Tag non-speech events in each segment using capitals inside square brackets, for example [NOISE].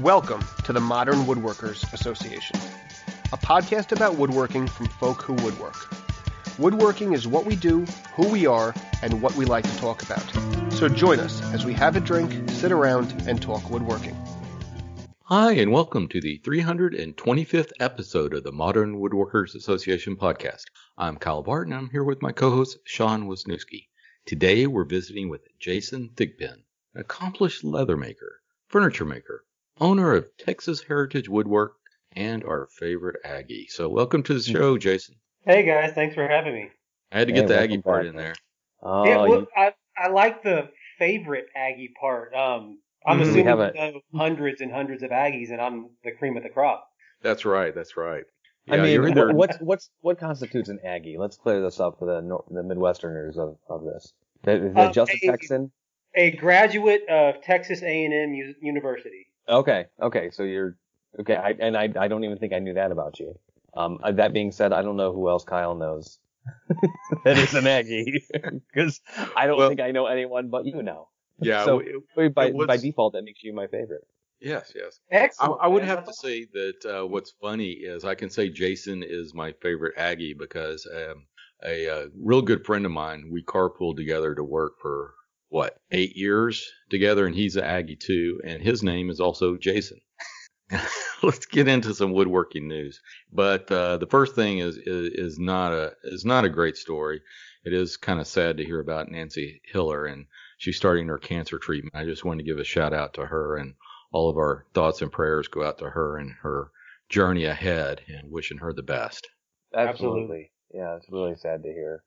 Welcome to the Modern Woodworkers Association, a podcast about woodworking from folk who woodwork. Woodworking is what we do, who we are, and what we like to talk about. So join us as we have a drink, sit around, and talk woodworking. Hi, and welcome to the 325th episode of the Modern Woodworkers Association podcast. I'm Kyle Barton. And I'm here with my co-host Sean Wisniewski. Today we're visiting with Jason Thigpen, an accomplished leather maker, furniture maker, owner of Texas Heritage Woodwork, and our favorite Aggie. So welcome to the show, Jason. Hey guys, thanks for having me. I had to get Hey, the Aggie part back. in there. Oh, yeah, well, you- I I like the favorite Aggie part. Um, I'm Mhm. Assuming have you a- know hundreds and hundreds of Aggies, and I'm the cream of the crop. That's right. That's right. I Yeah, mean, you're either what's what's what constitutes an Aggie? Let's clear this up for the Nor- the Midwesterners of, of this. Is that Uh, just a a- Texan? A graduate of Texas A&M U- University. Okay, okay, so you're okay. I, and I I don't even think I knew that about you. Um, uh, that being said, I don't know who else Kyle knows [LAUGHS] that is an Aggie [LAUGHS] because I don't Well- think I know anyone but you now. yeah. so- w- By It was- by default, that makes you my favorite. yes. Yes. I, Excellent. I would have to say that uh, what's funny is I can say Jason is my favorite Aggie because um, a, uh real good friend of mine, we carpooled together to work for what eight years together, and he's an Aggie too, and his name is also Jason. [LAUGHS] Let's get into some woodworking news. But uh, the first thing is, is is not a is not a great story. It is kind of sad to hear about Nancy Hiller and she's starting her cancer treatment. I just wanted to give a shout out to her and all of our thoughts and prayers go out to her and her journey ahead and wishing her the best. Absolutely. Yeah, it's really sad to hear.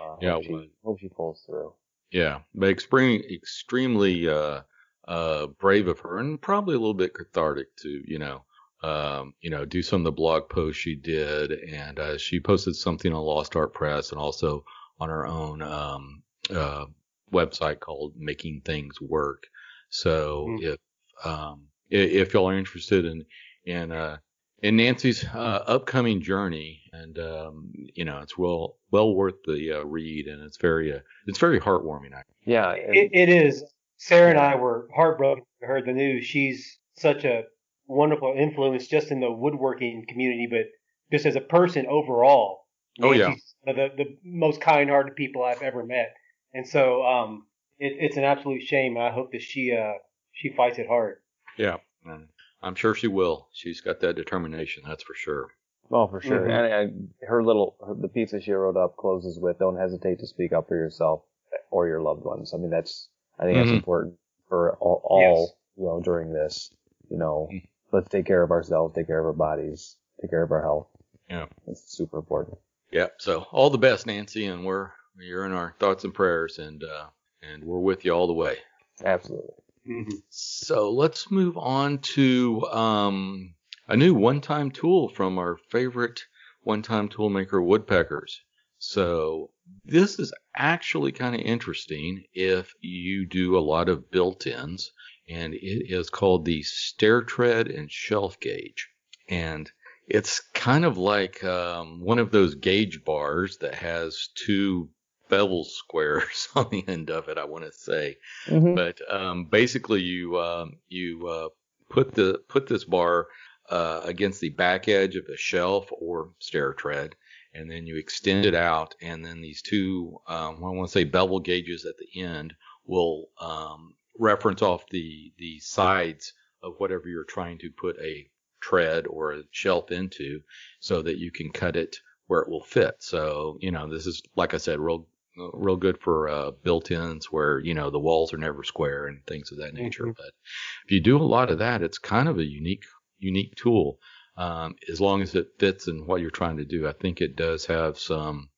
Uh, Yeah, hope she, hope she pulls through. Yeah, but extreme, extremely uh, uh, brave of her, and probably a little bit cathartic to you know, um, you know, do some of the blog posts she did, and uh, she posted something on Lost Art Press, and also on her own um, uh, website called Making Things Work. So Mm. if um, if y'all are interested in in uh, in Nancy's uh, upcoming journey, and um, you know, it's well well worth the uh, read, and it's very uh, it's very heartwarming. I Yeah, It, it is. Sarah and I were heartbroken to we heard the news. She's such a wonderful influence just in the woodworking community, but just as a person overall. Oh, yeah. One of the, the most kind-hearted people I've ever met, and so um, it, it's an absolute shame. And I hope that she uh, she fights it hard. Yeah, and I'm sure she will. She's got that determination, that's for sure. Oh, for sure. Mhm. And, and her little, her, the piece that she wrote up closes with, "Don't hesitate to speak up for yourself or your loved ones." I mean, that's, I think Mhm. that's important for all, all you know, during this. You know, Mhm. let's take care of ourselves, take care of our bodies, take care of our health. Yeah. It's super important. Yeah. So all the best, Nancy, and we're you're in our thoughts and prayers, and uh, and we're with you all the way. Absolutely. So let's move on to um, a new one-time tool from our favorite one-time tool maker, Woodpeckers. So this is actually kind of interesting if you do a lot of built-ins, and it is called the stair tread and shelf gauge, and it's kind of like um, one of those gauge bars that has two bevel squares [LAUGHS] on the end of it. I want to say Mhm. but um, basically you um, you uh, put the put this bar uh, against the back edge of a shelf or stair tread, and then you extend it out, and then these two um, I want to say bevel gauges at the end will um, reference off the the sides of whatever you're trying to put a tread or a shelf into, so that you can cut it where it will fit. So you know this is like I said, real real good for uh, built-ins where you know the walls are never square and things of that nature. Mhm. But if you do a lot of that, it's kind of a unique unique tool. Um, as long as it fits in what you're trying to do, I think it does have some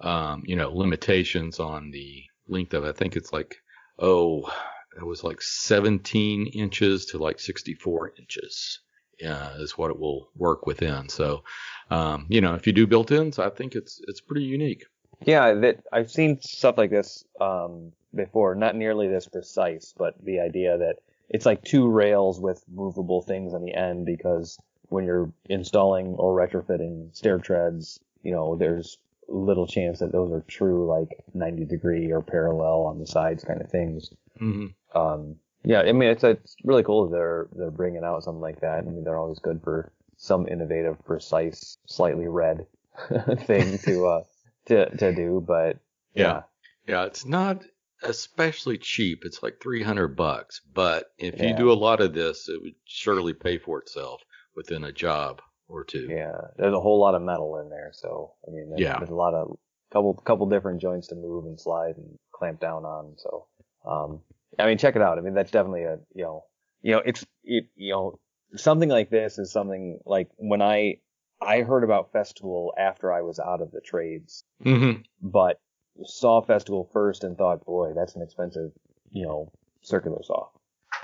um, you know limitations on the length of. it. I think it's like oh, it was like 17 inches to like 64 inches. Uh, is what it will work within. So, um, you know, if you do built-ins, I think it's it's pretty unique. Yeah, that I've seen stuff like this um, before. Not nearly this precise, but the idea that it's like two rails with movable things on the end because when you're installing or retrofitting stair treads, you know, there's little chance that those are true like 90 degree or parallel on the sides kind of things. hmm Um, Yeah, I mean it's it's really cool that they're they're bringing out something like that. I mean they're always good for some innovative, precise, slightly red [LAUGHS] thing to uh to to do, but yeah. Yeah, it's not especially cheap. It's like 300 bucks, but if you do a lot of this, it would surely pay for itself within a job or two. Yeah, there's a whole lot of metal in there, so I mean, there's, Yeah. there's a lot of couple couple different joints to move and slide and clamp down on. So, um, I mean, check it out. I mean, that's definitely a you know, you know, it's it you know, something like this is something like when I I heard about Festool after I was out of the trades, Mm-hmm. but saw Festool first and thought, boy, that's an expensive, you know, circular saw.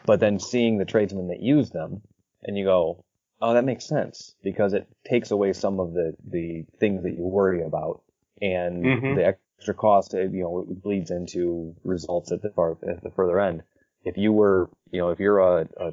But then seeing the tradesmen that use them, and you go, oh, that makes sense because it takes away some of the the things that you worry about, and Mhm. the extra cost, uh, you know, it bleeds into results at the far at the further end. If you were, you know, if you're a, a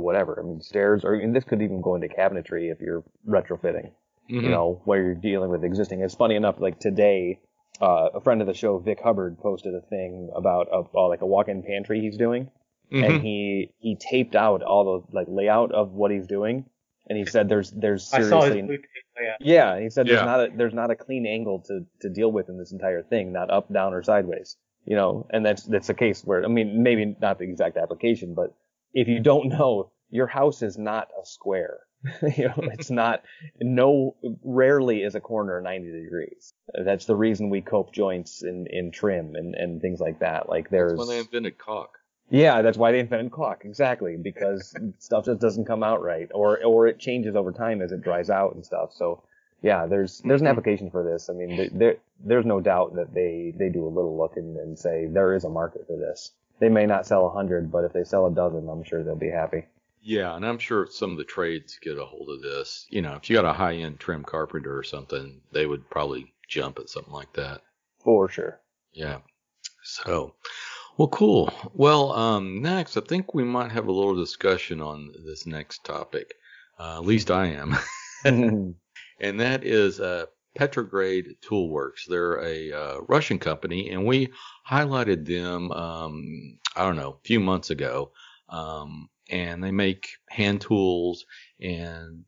whatever, I mean, stairs, or and this could even go into cabinetry if you're retrofitting Mm-hmm. you know, where you're dealing with existing. It's funny enough, like today, uh, a friend of the show, Vic Hubbard, posted a thing about a, uh, like a walk-in pantry he's doing, Mm-hmm. and he he taped out all the like layout of what he's doing, and he said there's there's I saw his seriously blue tape layout. yeah, he said there's Yeah. not a there's not a clean angle to to deal with in this entire thing, not up, down, or sideways. You know, and that's that's a case where I mean maybe not the exact application, but if you don't know, your house is not a square. [LAUGHS] you know, it's not no rarely is a corner 90 degrees. That's the reason we cope joints in in trim and and things like that. Like there's That's when they invented caulk. yeah, that's why they invented caulk, exactly, because [LAUGHS] stuff just doesn't come out right, or or it changes over time as it dries out and stuff. So, yeah, there's there's an mm-hmm. application for this. I mean, th- there there's no doubt that they they do a little look and say there is a market for this. They may not sell a hundred, but if they sell a dozen, I'm sure they'll be happy. Yeah, and I'm sure some of the trades get a hold of this. You know, if you got a high end trim carpenter or something, they would probably jump at something like that. For sure. Yeah. So, well, cool. Well, um, next, I think we might have a little discussion on this next topic. Uh, at least I am. [LAUGHS] [LAUGHS] and that is uh, Petrograd Toolworks. They're a uh, Russian company, and we highlighted them, um, I don't know, a few months ago. Um, and they make hand tools and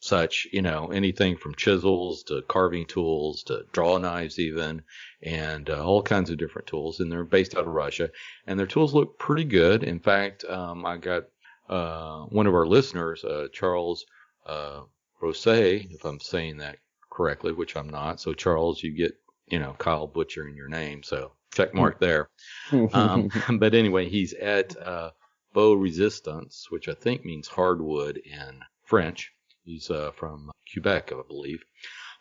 such, you know, anything from chisels to carving tools to draw knives, even, and uh, all kinds of different tools. And they're based out of Russia, and their tools look pretty good. In fact, um, I got uh, one of our listeners, uh, Charles uh, Rose, if I'm saying that correctly, which I'm not. So Charles, you get, you know, Kyle Butcher in your name, so check mark there. Um, [LAUGHS] [LAUGHS] but anyway, he's at uh, Beau Resistance, which I think means hardwood in French. He's uh, from Quebec, I believe.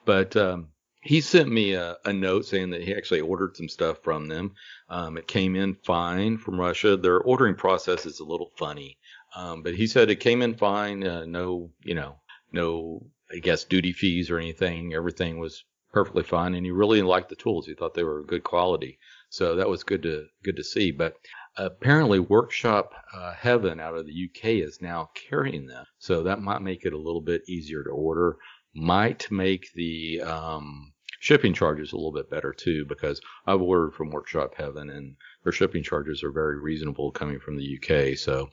But um, he sent me a, a note saying that he actually ordered some stuff from them. Um, it came in fine from Russia. Their ordering process is a little funny, um, but he said it came in fine. Uh, no, you know, no, I guess duty fees or anything. Everything was perfectly fine, and he really liked the tools. He thought they were good quality, so that was good to good to see. But apparently, Workshop uh, Heaven out of the UK is now carrying them, so that might make it a little bit easier to order. Might make the um, shipping charges a little bit better too, because I've ordered from Workshop Heaven, and their shipping charges are very reasonable coming from the UK. So,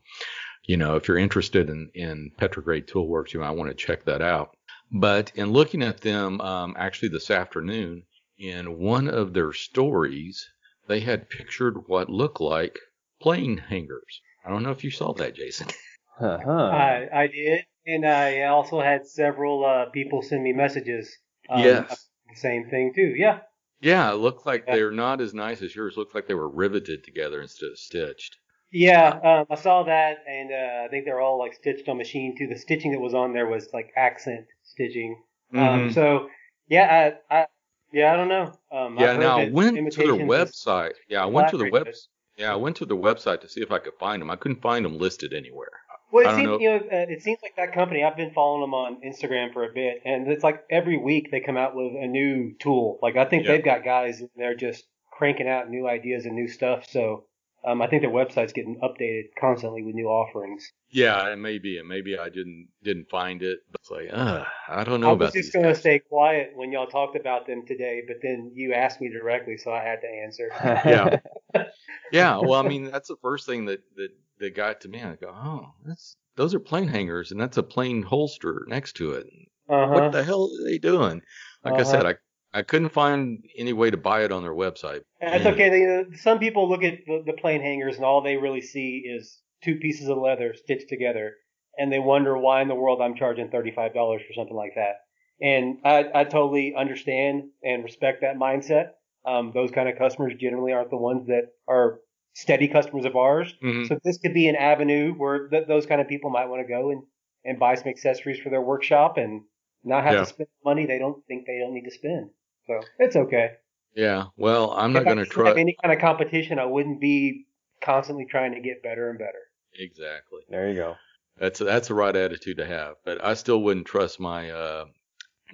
you know, if you're interested in in Toolworks, you might want to check that out. But in looking at them, um, actually this afternoon, in one of their stories, they had pictured what looked like plane hangers. I don't know if you saw that, Jason. [LAUGHS] uh-huh. I, I did, and I also had several uh, people send me messages. Um, Yes. The same thing too. Yeah. Yeah, it looked like Yeah. they're not as nice as yours. Looked like they were riveted together instead of stitched. Yeah, um, I saw that, and uh, I think they're all like stitched on machine too. The stitching that was on there was like accent stitching. Um, Mhm. so yeah, I, I yeah, I don't know. Um, yeah, now I went to their website. Yeah, I went to the web. Yeah, I went to their website to see if I could find them. I couldn't find them listed anywhere. Well, it seems know. you know uh, it seems like that company. I've been following them on Instagram for a bit, and it's like every week they come out with a new tool. Like I think Yeah. they've got guys they're just cranking out new ideas and new stuff. So um, I think their website's getting updated constantly with new offerings. Yeah, it may be, and maybe I didn't didn't find it. But it's like, uh, I don't know I about was just gonna guys. stay quiet when y'all talked about them today, but then you asked me directly, so I had to answer. [LAUGHS] Yeah. [LAUGHS] Yeah, well, I mean, that's the first thing that that that got to me. I go, oh, that's those are plane hangers, and that's a plane holster next to it. Uh-huh. What the hell are they doing? Like I Uh-huh. said, I I couldn't find any way to buy it on their website. That's okay. They, uh, some people look at the, the plane hangers and all they really see is two pieces of leather stitched together, and they wonder why in the world I'm charging thirty-five dollars for something like that. And I, I totally understand and respect that mindset. Um, those kind of customers generally aren't the ones that are steady customers of ours. Mhm. So this could be an avenue where th- those kind of people might want to go and, and buy some accessories for their workshop and not have Yeah. to spend money they don't think they don't need to spend. So it's okay. Yeah. Well, I'm not if I going to didn't try. any kind of competition, I wouldn't be constantly trying to get better and better. Exactly. There you go. That's that's the right attitude to have. But I still wouldn't trust my uh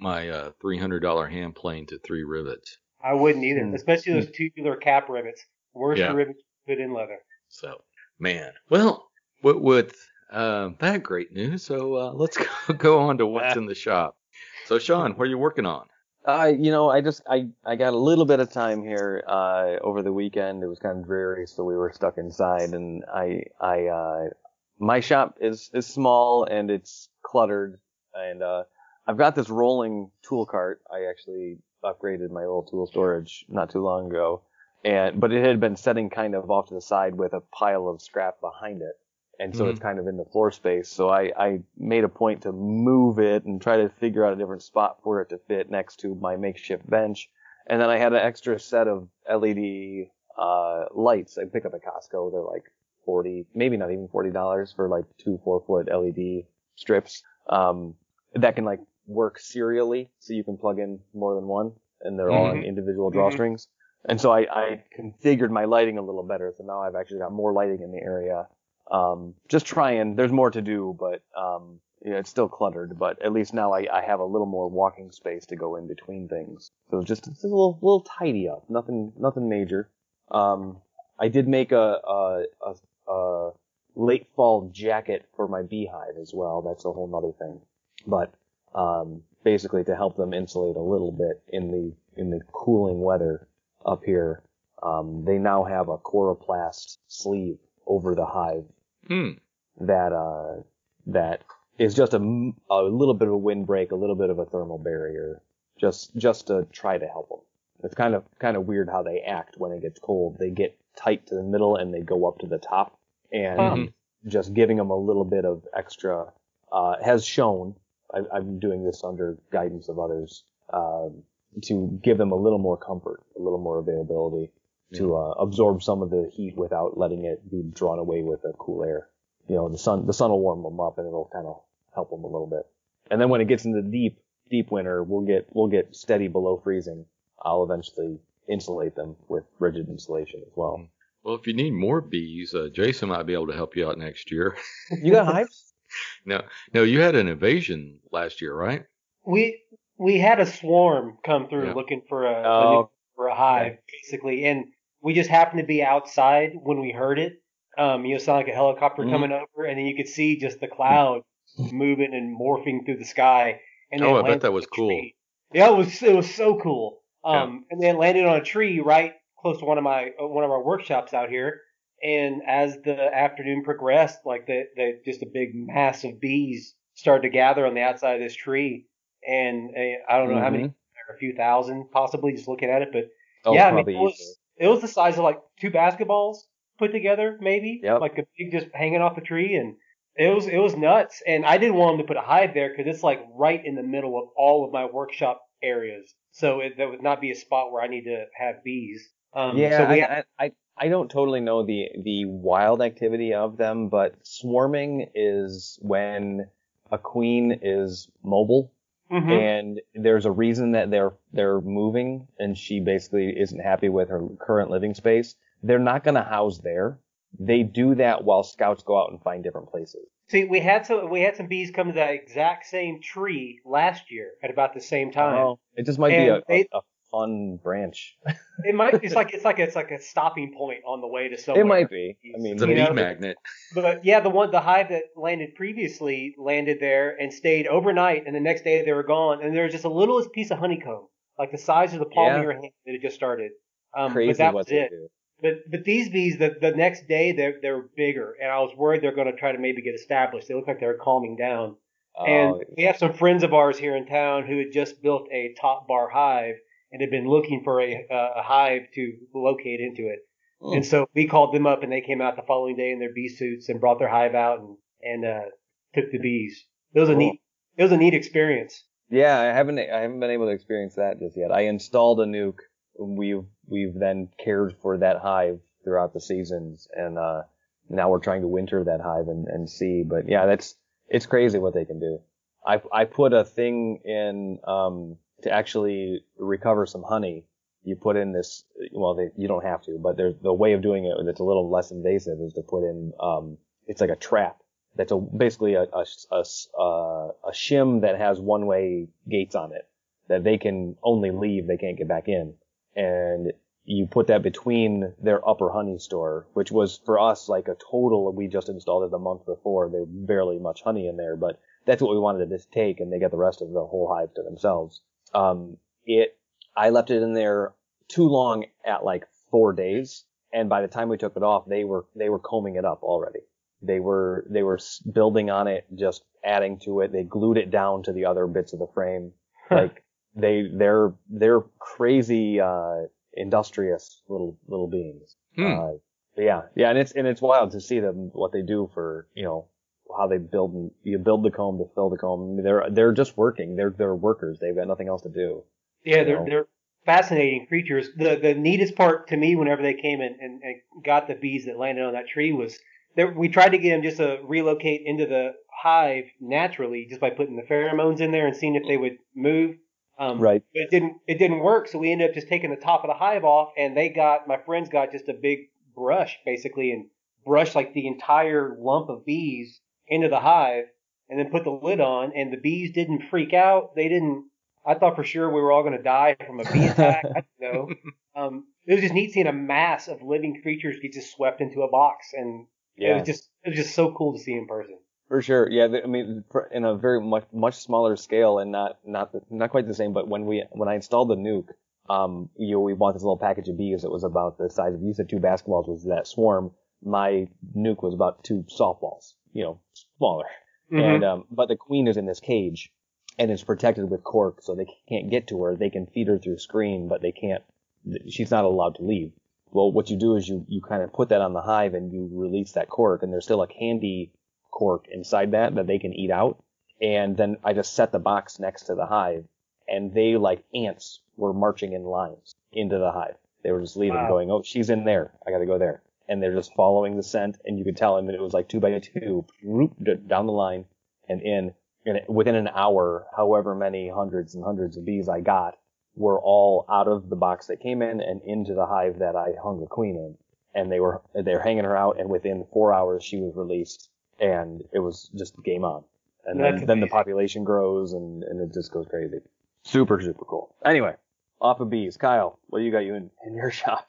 my uh three hundred dollar hand plane to three rivets. I wouldn't either, Hmm. especially those tubular cap rivets. Worst Yeah. rivets put in leather. So man, well, with, with uh, that great news, so uh, let's [LAUGHS] go, go on to what's in the shop. So Sean, what are you working on? You know, I just I I got a little bit of time here uh over the weekend. It was kind of dreary, so we were stuck inside, and I I uh my shop is is small and it's cluttered, and uh I've got this rolling tool cart. I actually upgraded my old tool storage not too long ago, and but it had been setting kind of off to the side with a pile of scrap behind it. And so it's kind of in the floor space. So I, I made a point to move it and try to figure out a different spot for it to fit next to my makeshift bench. And then I had an extra set of LED uh, lights I pick up at Costco. They're like 40, maybe not even $40 for like two four foot LED strips um, that can like work serially. So you can plug in more than one and they're all on Mhm. individual Mhm. drawstrings. And so I, I configured my lighting a little better. So now I've actually got more lighting in the area um, just trying. There's more to do, but um, yeah, it's still cluttered. But at least now I, I have a little more walking space to go in between things. So just it's a little little tidy up. Nothing nothing major. Um, I did make a a, a, a late fall jacket for my beehive as well. That's a whole nother thing. But um, basically to help them insulate a little bit in the in the cooling weather up here. Um, they now have a coroplast sleeve over the hive Hmm. that uh that is just a, a little bit of a windbreak, a little bit of a thermal barrier, just just to try to help them. It's kind of kind of weird how they act when it gets cold. They get tight to the middle and they go up to the top, and Mhm. just giving them a little bit of extra uh, has shown. I, I'm doing this under guidance of others um, to give them a little more comfort, a little more availability to uh, absorb some of the heat without letting it be drawn away with the cool air. You know, the sun the sun will warm them up and it'll kind of help them a little bit. And then when it gets into deep deep winter, we'll get we'll get steady below freezing. I'll eventually insulate them with rigid insulation as well. Well, if you need more bees, uh, Jason might be able to help you out next year. [LAUGHS] You got [LAUGHS] hives? no, no, you had an invasion last year, right? We we had a swarm come through Yeah. looking for a, a Oh, new- for a hive, basically, and we just happened to be outside when we heard it. Um, you know, sound like a helicopter Mhm. coming over, and then you could see just the cloud [LAUGHS] moving and morphing through the sky. And Oh, I bet that was cool. tree. Yeah, it was it was so cool. Um, and then landed on a tree right close to one of my uh, one of our workshops out here. And as the afternoon progressed, like the, the just a big mass of bees started to gather on the outside of this tree. And uh, I don't know how many, a few thousand possibly, just looking at it. But Oh, yeah, I mean, it was. It was the size of like two basketballs put together, maybe. Yep. Like a big just hanging off the tree, and it was it was nuts. And I didn't want them to put a hive there because it's like right in the middle of all of my workshop areas. So it, that would not be a spot where I need to have bees. Um, yeah, so I, I, I I don't totally know the the wild activity of them, but swarming is when a queen is mobile Mhm. and there's a reason that they're they're moving and she basically isn't happy with her current living space. They're not going to house there. They do that while scouts go out and find different places. See, we had some we had some bees come to that exact same tree last year at about the same time. Oh, it just might And be a, they- a, a fun branch. It might it's like it's like it's like a stopping point on the way to somewhere. It might be. I mean, It's a You bee know, magnet. But yeah, the one the hive that landed previously landed there and stayed overnight, and the next day they were gone. And there was just a littlest piece of honeycomb, like the size of the palm Yeah. of your hand, that had just started. Um, crazy but that was they it. do. But but these bees, the the next day they're they're bigger, and I was worried they're going to try to maybe get established. They look like they're calming down. And Oh, we have some friends of ours here in town who had just built a top bar hive and had been looking for a a hive to locate into it. Hmm. And so we called them up, and they came out the following day in their bee suits and brought their hive out and and uh, took the bees. It was a neat it was a neat experience. Yeah, I haven't I haven't been able to experience that just yet. I installed a nuc. and We've we've then cared for that hive throughout the seasons, and uh, now we're trying to winter that hive and, and see. But yeah, that's it's crazy what they can do. I I put a thing in um, to actually recover some honey. You put in this well, they, you don't have to, but there's the way of doing it that's a little less invasive is to put in um, it's like a trap that's a basically a a, a, a, a shim that has one way gates on it that they can only leave, they can't get back in. And you put that between their upper honey store, which was for us like a total, we just installed it the month before. There barely much honey in there, but that's what we wanted to just take and they got the rest of the whole hive to themselves. Um, it, I left it in there too long at like four days. And by the time we took it off, they were, they were combing it up already. They were, they were building on it, just adding to it. They glued it down to the other bits of the frame. Like they, they're, they're crazy, uh, industrious little, little beings. Hmm. Uh, yeah, yeah, and it's, and it's wild to see them, what they do for, you know, how they build and you build the comb to fill the comb. I mean, they're, they're just working. They're, they're workers. They've got nothing else to do. Yeah, they're know? they're fascinating creatures. The the neatest part to me, whenever they came in and, and got the bees that landed on that tree, was there. We tried to get them just to relocate into the hive naturally, just by putting the pheromones in there and seeing if they would move. Um, Right. But it didn't. It didn't work. So we ended up just taking the top of the hive off, and they got my friends got just a big brush basically and brushed like the entire lump of bees into the hive, and then put the lid on. And the bees didn't freak out. They didn't. I thought for sure we were all going to die from a bee attack. I don't know. [LAUGHS] Um, it was just neat seeing a mass of living creatures get just swept into a box, and it was just it was just so cool to see in person. For sure, yeah. I mean, in a very much much smaller scale and not not the, not quite the same. But when we when I installed the nuc, um, you know, we bought this little package of bees that was about the size of you said two basketballs was that swarm. My nuc was about two softballs, you know, smaller. And um, but the queen is in this cage, and it's protected with cork, so they can't get to her. They can feed her through screen, but they can't. She's not allowed to leave. Well, what you do is you you kind of put that on the hive and you release that cork, and there's still a candy cork inside that that they can eat out. And then I just set the box next to the hive, and they like ants were marching in lines into the hive. They were just leaving, Wow. going, "Oh, she's in there. I got to go there." And they're just following the scent, and you could tell, and it was like two by two, down the line and in. And within an hour, however many hundreds and hundreds of bees I got were all out of the box that came in and into the hive that I hung the queen in. And they were they were hanging her out, and within four hours she was released, and it was just game on. And then, then the population grows, and, and it just goes crazy. Super super cool. Anyway, off of bees, Kyle, what do you got you in, in your [LAUGHS] shop?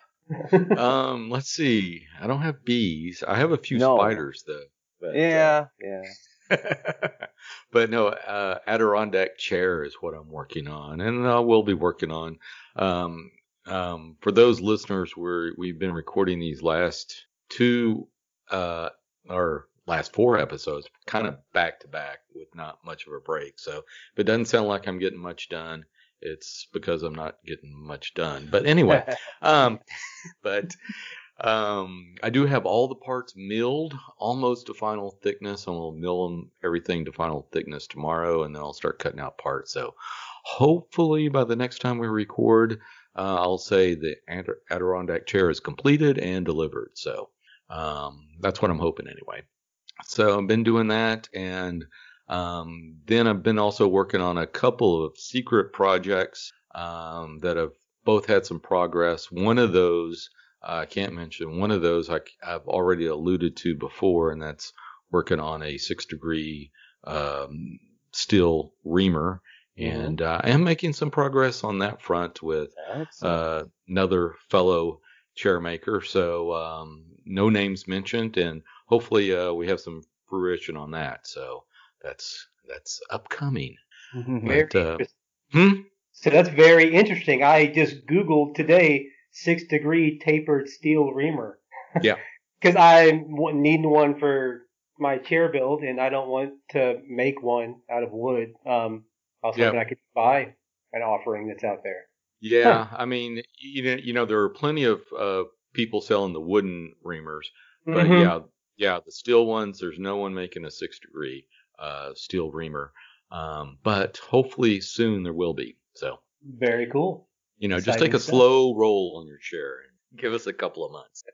Um, let's see. I don't have bees. I have a few No. spiders though. But, uh, yeah, yeah. [LAUGHS] but no, uh, Adirondack chair is what I'm working on, and I will be working on. Um, um, for those listeners, where we've been recording these last two, uh, or last four episodes, kind of back to back with not much of a break. So if it doesn't sound like I'm getting much done, it's because I'm not getting much done. But anyway, [LAUGHS] um, [LAUGHS] but um, I do have all the parts milled almost to final thickness. and we'll mill them everything to final thickness tomorrow, and then I'll start cutting out parts. So hopefully by the next time we record, uh, I'll say the Ad- Adirondack chair is completed and delivered. So um, that's what I'm hoping anyway. So I've been doing that, and um, then I've been also working on a couple of secret projects um, that have both had some progress. One of those uh, I can't mention. One of those I, have already alluded to before, and that's working on a six degree um, steel reamer. And uh, I am making some progress on that front with uh, another fellow chair maker. So um, no names mentioned, and hopefully uh, we have some fruition on that. So that's that's upcoming. Very But, uh. Hmm? So that's very interesting. I just Googled today six degree tapered steel reamer. Yeah. [LAUGHS] Because I need one for my chair build, and I don't want to make one out of wood. Um, was Yeah. I could buy an offering that's out there. Yeah, I mean, you know, you know, there are plenty of uh, people selling the wooden reamers, but Mhm. yeah, yeah, the steel ones. There's no one making a six degree uh, steel reamer, um, but hopefully soon there will be. So Very cool. you know, just take a stuff. slow roll on your chair and [LAUGHS] give us a couple of months.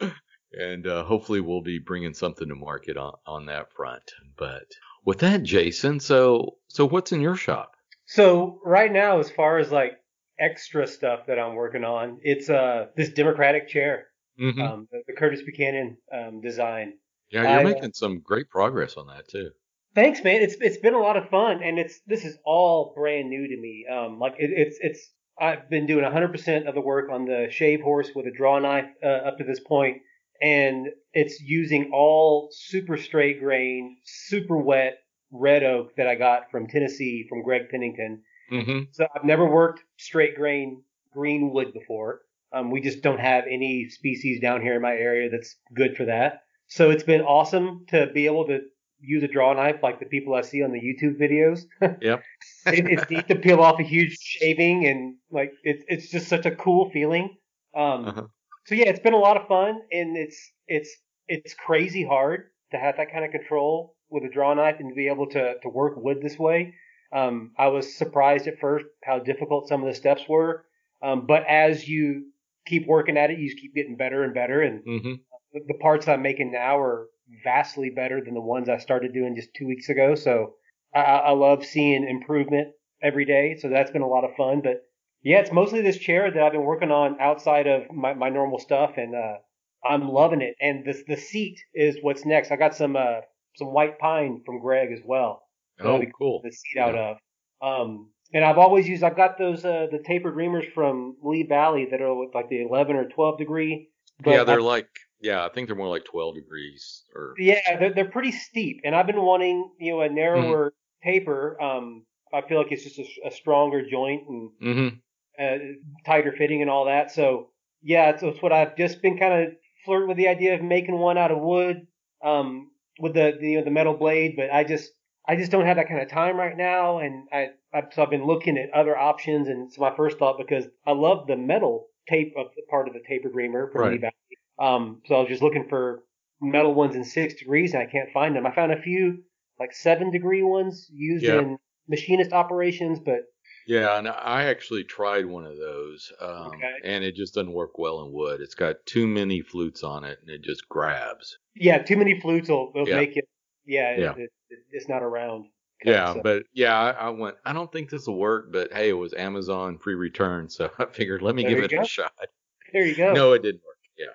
[LAUGHS] [LAUGHS] and uh, hopefully we'll be bringing something to market on, on that front. But with that, Jason, so so what's in your shop? So right now, as far as like extra stuff that I'm working on, it's uh this democratic chair, hmm um, the, the Curtis Buchanan um, design. Yeah, you're I, making some great progress on that too. Thanks, man. It's it's been a lot of fun, and it's this is all brand new to me. Um, like it, it's it's I've been doing 100% of the work on the shave horse with a draw knife uh, up to this point, and it's using all super straight grain, super wet red oak that I got from Tennessee from Greg Pennington. hmm So I've never worked straight grain green wood before. Um, we just don't have any species down here in my area that's good for that. So it's been awesome to be able to use a draw knife like the people I see on the YouTube videos. [LAUGHS] Yep. it, it's neat to peel off a huge shaving and like it's it's just such a cool feeling. Um, Uh-huh. So yeah, it's been a lot of fun and it's it's it's crazy hard to have that kind of control with a draw knife and to be able to to work wood this way. Um, I was surprised at first how difficult some of the steps were, um, but as you keep working at it, you just keep getting better and better. And hmm the, parts I'm making now are vastly better than the ones I started doing just two weeks ago. So I, I love seeing improvement every day. So that's been a lot of fun. But yeah, it's mostly this chair that I've been working on outside of my, my normal stuff, and uh, I'm loving it. And the the seat is what's next. I got some uh, some white pine from Greg as well Oh, be cool. the seat out of. Um, and I've always used. I've got those uh, the tapered reamers from Lee Valley that are with like the 11 or 12 degree. Yeah, they're I- like, yeah, I think they're more like 12 degrees or. yeah, they're, they're pretty steep, and I've been wanting you know a narrower Mm-hmm. taper. Um, I feel like it's just a, a stronger joint and hmm uh, tighter fitting and all that. So yeah, it's, it's what I've just been kind of flirting with the idea of making one out of wood, um, with the, the you know, the metal blade. But I just I just don't have that kind of time right now, and I I've, so I've been looking at other options, and it's my first thought because I love the metal tape of the part of the tapered reamer from Right. Valley. Um, so I was just looking for metal ones in six degrees, and I can't find them. I found a few like seven degree ones used Yeah. in machinist operations, but Yeah, and I actually tried one of those, um, Okay. and it just doesn't work well in wood. It's got too many flutes on it, and it just grabs. Yeah, too many flutes will, will Yeah. make it. Yeah, Yeah. It, it, it's not around. Yeah, So- but yeah, I, I went. I don't think this will work, but hey, it was Amazon free return, so [LAUGHS] I figured let me There give it go. a shot. there you go. No, it didn't work. Yeah.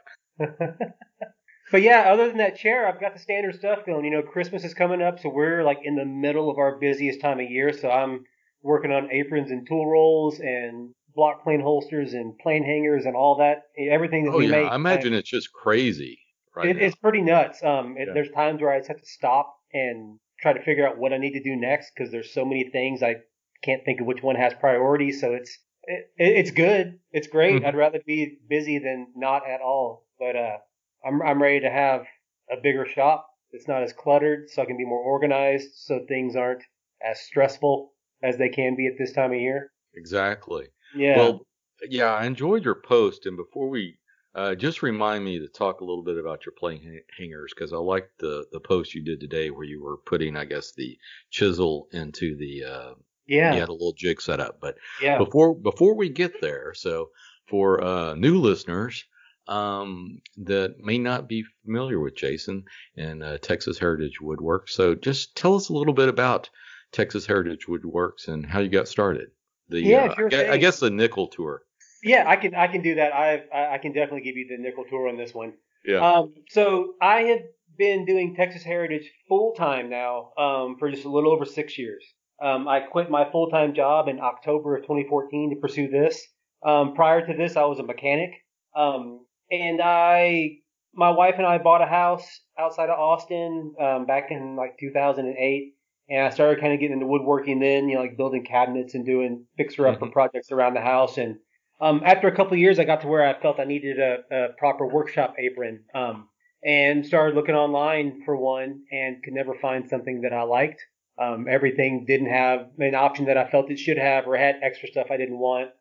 [LAUGHS] but yeah, other than that chair, I've got the standard stuff going. You know, Christmas is coming up, so we're like in the middle of our busiest time of year. So I'm working on aprons and tool rolls and block plane holsters and plane hangers and all that. Everything that Oh we yeah, make. I imagine it's just crazy right it, it's pretty nuts. Um, it, Yeah. There's times where I just have to stop and try to figure out what I need to do next because there's so many things I can't think of which one has priority. So it's it, it- it's good. It's great. Mhm. I'd rather be busy than not at all. But uh, I'm I'm ready to have a bigger shop. It's not as cluttered, so I can be more organized, so things aren't as stressful as they can be at this time of year. Exactly. Yeah. Well, yeah, I enjoyed your post, and before we uh, just remind me to talk a little bit about your plane hangers because I liked the the post you did today where you were putting, I guess, the chisel into the. Uh, yeah. You had a little jig set up, but yeah. before before we get there, so for uh, new listeners um, that may not be familiar with Jason and uh, Texas Heritage Woodworks, so just tell us a little bit about Texas Heritage Woodworks and how you got started. The Yeah, uh, sure I, I guess the nickel tour. Yeah, I can I can do that. I I can definitely give you the nickel tour on this one. Yeah. Um, so I have been doing Texas Heritage full time now um, for just a little over six years. Um, I quit my full time job in October of 2014 to pursue this. Um, prior to this, I was a mechanic, um, and I, my wife and I bought a house outside of Austin um, back in like 2008, and I started kind of getting into woodworking then, you know, like building cabinets and doing fixer upper Mhm. projects around the house and um, after a couple of years, I got to where I felt I needed a, a proper workshop apron, um, and started looking online for one, and could never find something that I liked. Um, everything didn't have an option that I felt it should have, or had extra stuff I didn't want.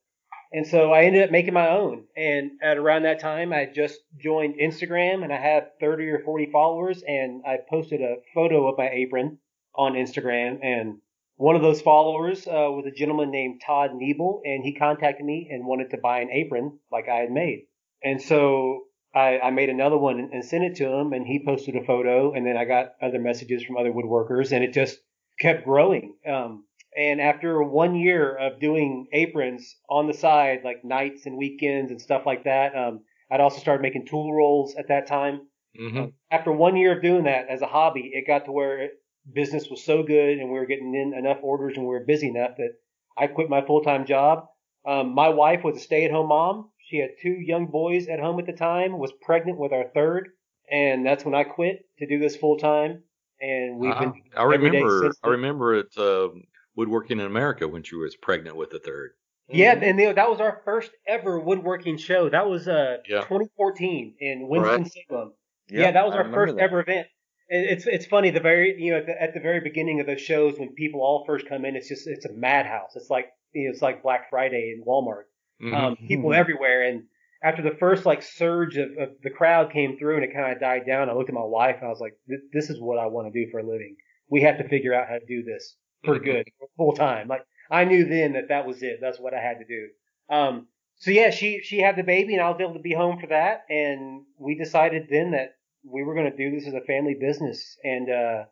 And so I ended up making my own. And at around that time, I just joined Instagram, and I had 30 or 40 followers, and I posted a photo of my apron on Instagram, and one of those followers uh, was a gentleman named Todd Niebel, and he contacted me and wanted to buy an apron like I had made. And so I, I made another one and, and sent it to him, and he posted a photo, and then I got other messages from other woodworkers, and it just kept growing. Um, and after one year of doing aprons on the side, like nights and weekends and stuff like that, um, I'd also started making tool rolls at that time. Mm-hmm. After one year of doing that as a hobby, it got to where it, business was so good and we were getting in enough orders and we were busy enough that I quit my full time job. Um, my wife was a stay at home mom. She had two young boys at home at the time, was pregnant with our third, and that's when I quit to do this full time. And we've been. I, I remember. I remember it. Uh, woodworking in America when she was pregnant with the third. Yeah, and they, that was our first ever woodworking show. That was uh yeah. 2014 in Winston Salem. Yep, yeah, that was our first that. ever event. It's it's funny the very you know at the, at the, very beginning of those shows when people all first come in, it's just it's a madhouse. It's like you know, it's like Black Friday in Walmart. Mm-hmm. Um, people mm-hmm. everywhere, and after the first like surge of, of the crowd came through and it kind of died down, I looked at my wife and I was like, "This is what I want to do for a living. We have to figure out how to do this for good, full time." Like I knew then that that was it. That's what I had to do. Um, so yeah, she she had the baby and I was able to be home for that, and we decided then that we were going to do this as a family business, and uh,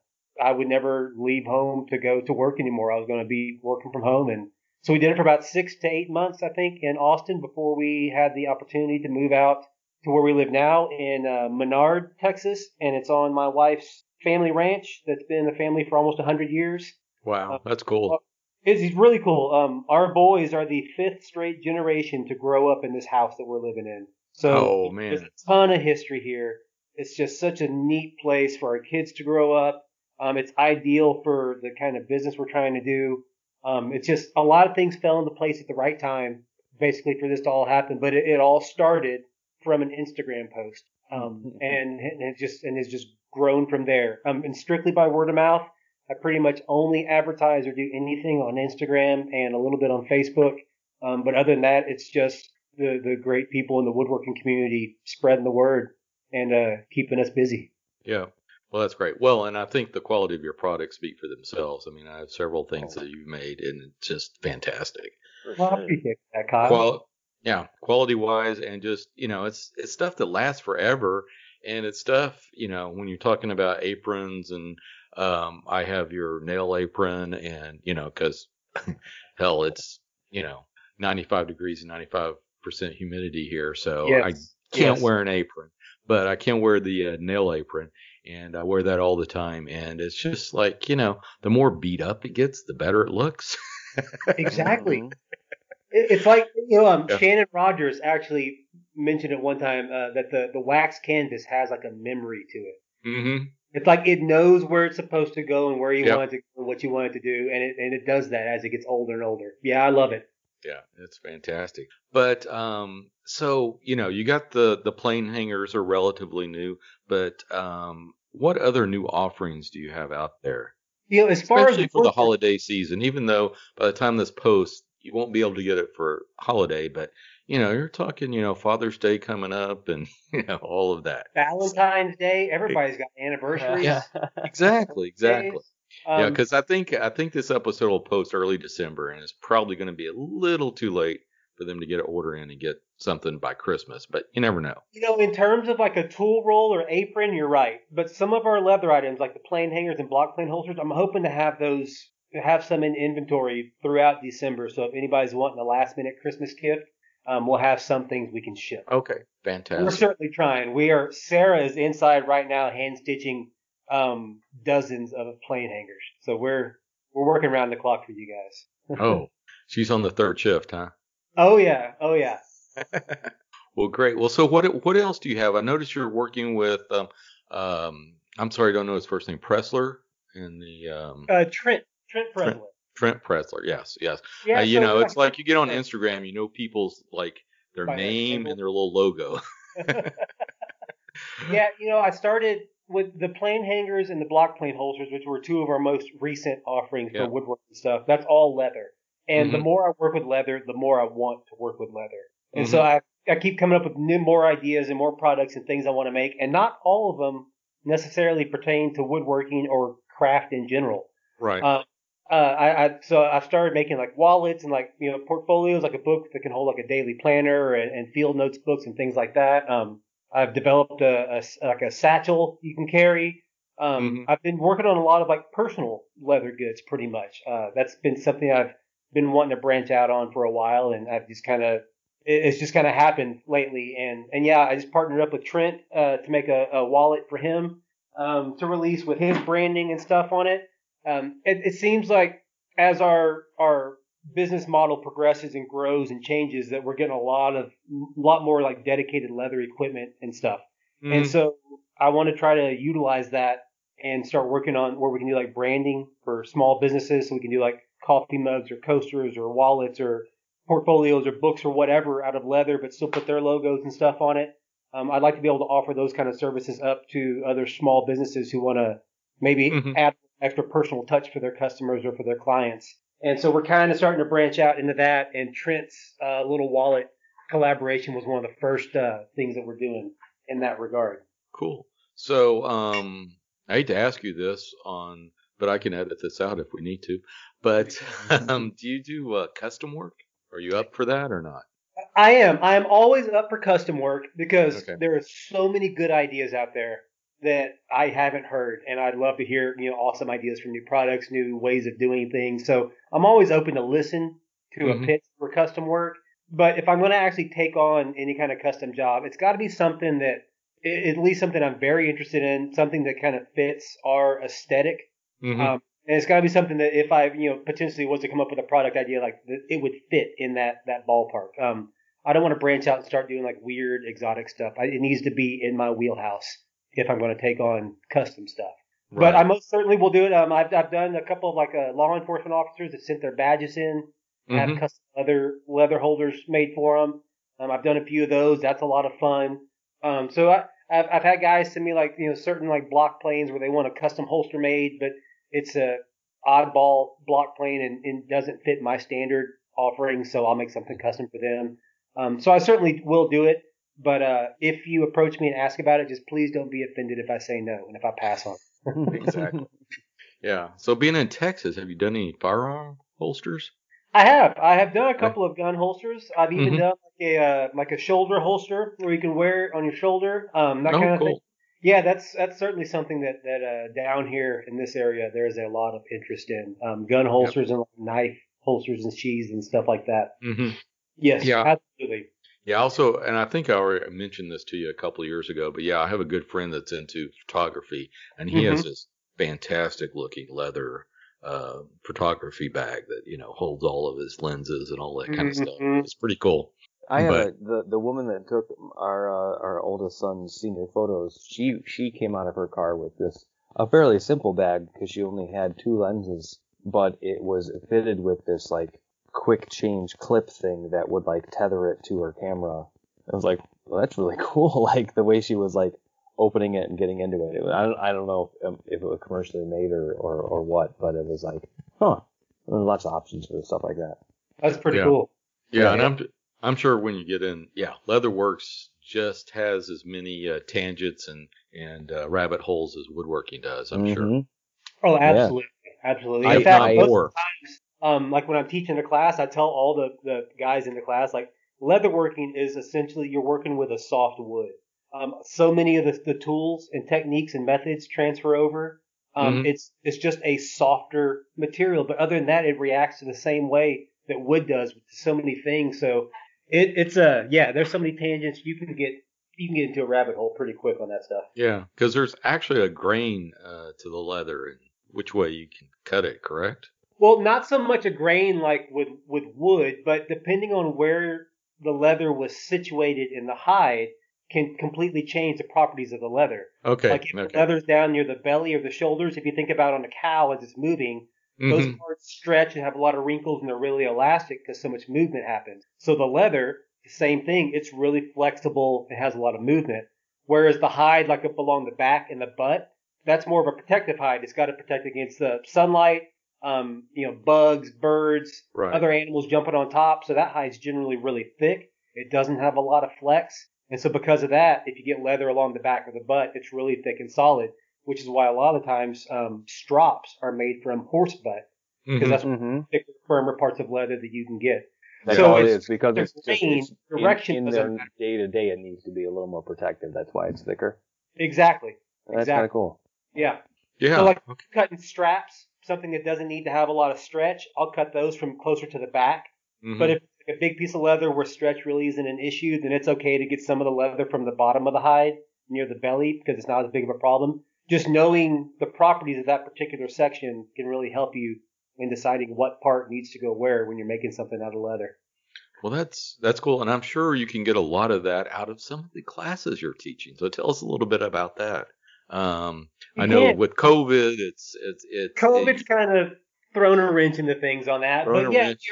I would never leave home to go to work anymore. I was going to be working from home, and so we did it for about six to eight months, I think, in Austin before we had the opportunity to move out to where we live now in uh, Menard, Texas, and it's on my wife's family ranch that's been in the family for almost 100 years. Wow, uh, that's cool. It's, it's really cool. Um, our boys are the fifth straight generation to grow up in this house that we're living in. So oh, man. there's a ton of history here. It's just such a neat place for our kids to grow up. Um, it's ideal for the kind of business we're trying to do. Um, it's just a lot of things fell into place at the right time, basically for this to all happen. But it, it all started from an Instagram post, um, [LAUGHS] and, and it just and it's just grown from there. Um, and strictly by word of mouth. I pretty much only advertise or do anything on Instagram and a little bit on Facebook. Um, but other than that, it's just the the great people in the woodworking community spreading the word and uh, keeping us busy. Yeah. Well, that's great. Well, and I think the quality of your products speak for themselves. I mean, I have several things that you've made, and it's just fantastic. Well, I appreciate that, Kyle. Qual- yeah, quality wise, and just you know, it's it's stuff that lasts forever, and it's stuff you know when you're talking about aprons, and um, I have your nail apron, and you know, because [LAUGHS] hell, it's you know 95 degrees and 95 percent humidity here, so yes. I can't yes. wear an apron but I can wear the uh, nail apron and I wear that all the time. And it's just like, you know, the more beat up it gets, the better it looks. exactly. It's like, you know, um, yeah. Shannon Rogers actually mentioned at one time uh, that the, the wax canvas has like a memory to it. Mm-hmm. It's like it knows where it's supposed to go and where you yep. want it to go and what you want it to do. And it, and it does that as it gets older and older. Yeah, I love it. Yeah, it's fantastic. But um, so you know, you got the the plane hangers are relatively new, but um, what other new offerings do you have out there? You know, as far Especially as for the holiday season, even though by the time this posts, you won't be able to get it for holiday, but you know, you're talking, you know, Father's Day coming up and, [LAUGHS] you know, all of that. Valentine's Day. Everybody's got anniversaries. Yeah, [LAUGHS] exactly, exactly. Um, yeah, because I think I think this episode will post early December, and it's probably going to be a little too late for them to get an order in and get something by Christmas. But you never know. You know, in terms of like a tool roll or apron, you're right. But some of our leather items, like the plane hangers and block plane holsters, I'm hoping to have those have some in inventory throughout December. So if anybody's wanting a last minute Christmas gift, um, we'll have some things we can ship. Okay, fantastic. We're certainly trying. We are. Sarah is inside right now, hand stitching um, dozens of plane hangers. So we're we're working around the clock for you guys. [LAUGHS] oh, she's on the third shift, huh? Oh yeah, oh yeah. [LAUGHS] well, great. Well, so what what else do you have? I noticed you're working with um, um I'm sorry, I don't know his first name, Preszler in the um uh, Trent Trent Preszler. Trent Preszler. Yes, yes. Yeah, uh, you so know, it's like you get on Instagram, you know people's like their name and their little logo. [LAUGHS] yeah, you know, I started with the plane hangers and the block plane holsters, which were two of our most recent offerings Yeah. for woodworking stuff. That's all leather. And the Mhm. more I work with leather, the more I want to work with leather. And so Mm-hmm. I, I keep coming up with new, more ideas and more products and things I want to make. And not all of them necessarily pertain to woodworking or craft in general. Right. Uh, uh, I, I so I started making like wallets and like you know portfolios, like a book that can hold like a daily planner and, and field notes books and things like that. Um, I've developed a, a like a satchel you can carry. Um, Mhm. I've been working on a lot of like personal leather goods, pretty much. Uh, that's been something I've been wanting to branch out on for a while, and I've just kind of it's just kind of happened lately. And and yeah, I just partnered up with Trent uh, to make a, a wallet for him um, to release with his branding and stuff on it. Um, it, it seems like as our our business model progresses and grows and changes, that we're getting a lot of lot more like dedicated leather equipment and stuff. And Mhm. so I want to try to utilize that and start working on where we can do like branding for small businesses. So we can do like coffee mugs or coasters or wallets or portfolios or books or whatever out of leather, but still put their logos and stuff on it. Um, I'd like to be able to offer those kind of services up to other small businesses who want to maybe Mhm. add extra personal touch for their customers or for their clients. And so we're kind of starting to branch out into that. And Trent's uh, little wallet collaboration was one of the first uh, things that we're doing in that regard. Cool. So, um, I hate to ask you this on, but I can edit this out if we need to. But [LAUGHS] um, do you do uh, custom work? Are you up for that or not? I am. I am always up for custom work because Okay. there are so many good ideas out there that I haven't heard, and I'd love to hear you know awesome ideas for new products, new ways of doing things. So I'm always open to listen to Mhm. a pitch for custom work. But if I'm going to actually take on any kind of custom job, it's got to be something that at least something I'm very interested in, something that kind of fits our aesthetic. Mhm. Um, and it's got to be something that if I, you know, potentially was to come up with a product idea, like it would fit in that that ballpark. Um, I don't want to branch out and start doing like weird exotic stuff. I, it needs to be in my wheelhouse if I'm going to take on custom stuff. But I most certainly will do it. Um, I've I've done a couple of like uh, law enforcement officers that sent their badges in, have Mhm. custom leather leather holders made for them. Um, I've done a few of those. That's a lot of fun. Um, so I, I've I've had guys send me like you know certain like block planes where they want a custom holster made, but it's a oddball block plane and, and doesn't fit my standard offering, so I'll make something custom for them. Um, so I certainly will do it. But uh, if you approach me and ask about it, just please don't be offended if I say no and if I pass on. [LAUGHS] Exactly. Yeah. So being in Texas, have you done any firearm holsters? I have. I have done a couple of gun holsters. I've even Mhm. done like a uh, like a shoulder holster where you can wear it on your shoulder. Um, that oh, kind of cool. thing. Yeah, that's that's certainly something that that uh, down here in this area there is a lot of interest in. Um, gun holsters and like, knife holsters and sheaths and stuff like that. hmm Yes, Yeah. absolutely. Yeah. Also, and I think I already mentioned this to you a couple of years ago, but yeah, I have a good friend that's into photography, and he has this fantastic looking leather uh, photography bag that you know holds all of his lenses and all that kind of stuff. It's pretty cool. I have But- a, the the woman that took our uh, our oldest son's senior photos. She she came out of her car with this a fairly simple bag because she only had two lenses, but it was fitted with this like quick change clip thing that would like tether it to her camera. I was like, well, that's really [LAUGHS] cool. [LAUGHS] Like the way she was like opening it and getting into it. it was, I don't I don't know if, um, if it was commercially made or, or or what, but it was like, huh. There's lots of options for stuff like that. That's pretty Yeah. cool. Yeah, Yeah. and I'm I'm sure when you get in, yeah, Leatherworks just has as many uh, tangents and and uh, rabbit holes as woodworking does. I'm sure. Mhm. Oh, Yeah. absolutely, absolutely. I- In fact, I- most of times, um, like when I'm teaching a class, I tell all the the guys in the class like leatherworking is essentially you're working with a soft wood. Um, so many of the, the tools and techniques and methods transfer over. Um, Mhm. It's it's just a softer material, but other than that, it reacts in the same way that wood does with so many things. So it, it's a yeah. There's so many tangents you can get you can get into a rabbit hole pretty quick on that stuff. Yeah, because there's actually a grain uh, to the leather and which way you can cut it. Correct? Well, not so much a grain like with with wood, but depending on where the leather was situated in the hide, can completely change the properties of the leather. Okay. Like if the leather's down near the belly or the shoulders, if you think about on a cow as it's moving, Those Mhm. parts stretch and have a lot of wrinkles and they're really elastic because so much movement happens. So the leather, the same thing. It's really flexible. and has a lot of movement. Whereas the hide, like up along the back and the butt, that's more of a protective hide. It's got to protect against the sunlight, um, you know, bugs, birds, Right. other animals jumping on top. So that hide's generally really thick. It doesn't have a lot of flex. And so because of that, if you get leather along the back of the butt, it's really thick and solid, which is why a lot of times um, strops are made from horse butt because Mhm. that's hmm thicker, firmer parts of leather that you can get. That's So all it's- is because the it's just it's direction in, doesn't their day to day. It needs to be a little more protective. That's why it's thicker. Exactly. That's Exactly. kind of cool. Yeah. yeah. So like okay. cutting straps, something that doesn't need to have a lot of stretch, I'll cut those from closer to the back. Mhm. But if like a big piece of leather where stretch really isn't an issue, then it's okay to get some of the leather from the bottom of the hide near the belly because it's not as big of a problem. Just knowing the properties of that particular section can really help you in deciding what part needs to go where when you're making something out of leather. Well, that's that's cool, and I'm sure you can get a lot of that out of some of the classes you're teaching. So tell us a little bit about that. Um, I know Yeah. with COVID, it's it's it's COVID's kind of thrown a wrench into things on that, Thrown but a yeah, wrench.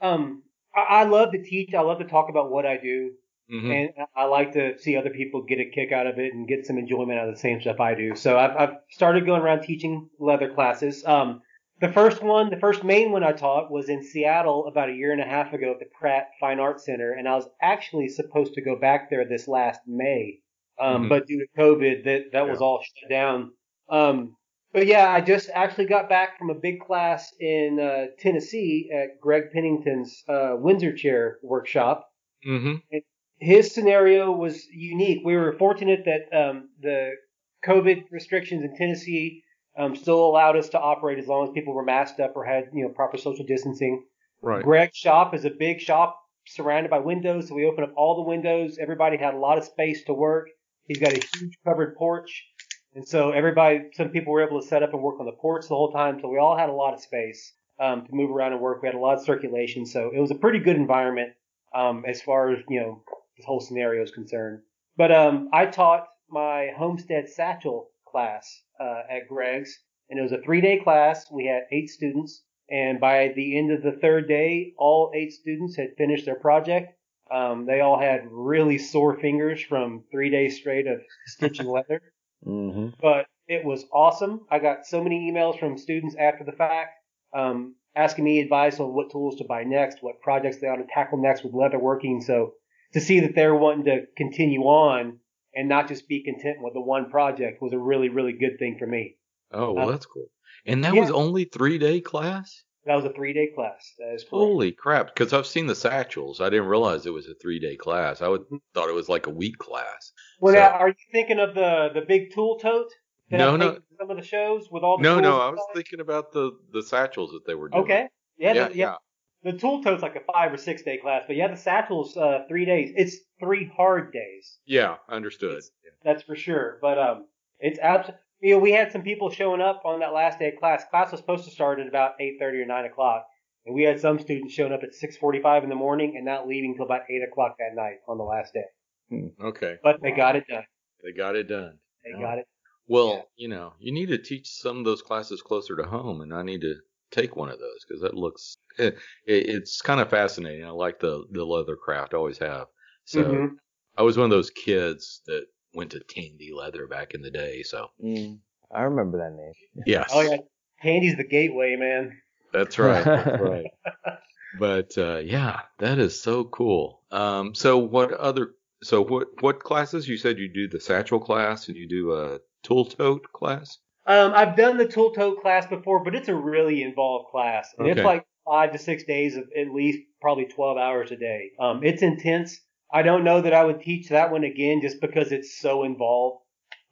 um, I, I love to teach. I love to talk about what I do. Mhm. and I like to see other people get a kick out of it and get some enjoyment out of the same stuff I do. So I've, I've started going around teaching leather classes. Um, the first one, the first main one I taught was in Seattle about a year and a half ago at the Pratt Fine Arts Center, and I was actually supposed to go back there this last May, um, Mhm. but due to COVID, that that was all shut down. Um, but yeah, I just actually got back from a big class in uh, Tennessee at Greg Pennington's uh, Windsor Chair workshop Mhm. his scenario was unique. We were fortunate that um, the COVID restrictions in Tennessee um, still allowed us to operate as long as people were masked up or had you know proper social distancing. Right. Greg's shop is a big shop surrounded by windows, so we opened up all the windows. Everybody had a lot of space to work. He's got a huge covered porch, and so everybody, some people were able to set up and work on the porch the whole time. So we all had a lot of space um, to move around and work. We had a lot of circulation, so it was a pretty good environment um, as far as you know the whole scenario is concerned. But um, I taught my homestead satchel class uh, at Greg's, and it was a three-day class. We had eight students, and by the end of the third day, all eight students had finished their project. Um, they all had really sore fingers from three days straight of stitching [LAUGHS] leather hmm but it was awesome. I got so many emails from students after the fact, um, asking me advice on what tools to buy next, what projects they ought to tackle next with leatherworking. So to see that they're wanting to continue on and not just be content with the one project was a really, really good thing for me. Oh, well, Uh, that's cool. And that yeah. was only three day class. That was a three day class. That is correct. Holy crap! Because I've seen the satchels. I didn't realize it was a three day class. I would Mm-hmm. thought it was like a week class. Well, So- now, are you thinking of the the big tool tote? That No, I've no. Some of the shows with all the No, tools no, I was thinking about the the satchels that they were doing. Okay. Yeah, Yeah, the, yeah. The tool tote's like a five or six day class, but yeah, the satchel's uh, three days. It's three hard days. Yeah, understood. Yeah. That's for sure. But um, it's absolutely. You know, we had some people showing up on that last day of class. Class was supposed to start at about eight thirty or nine o'clock, and we had some students showing up at six forty-five in the morning and not leaving till about eight o'clock that night on the last day. Okay, But they got it done. they got it done. They Yeah. got it. Well, Yeah. you know, you need to teach some of those classes closer to home, and I need to take one of those because that looks it, [LAUGHS] it, it's kind of fascinating. I like the the leather craft, always have. So Mhm. I was one of those kids that went to Tandy Leather back in the day. So Mm, I remember that name. yes, Oh yeah, Tandy's the gateway, man. that's right, that's [LAUGHS] right. But uh, yeah, that is so cool. Um, so what other? So what what classes? You said you do the satchel class and you do a tool tote class. Um, I've done the tool tote class before, but it's a really involved class. And It's like five to six days of at least probably 12 hours a day. Um, it's intense. I don't know that I would teach that one again just because it's so involved.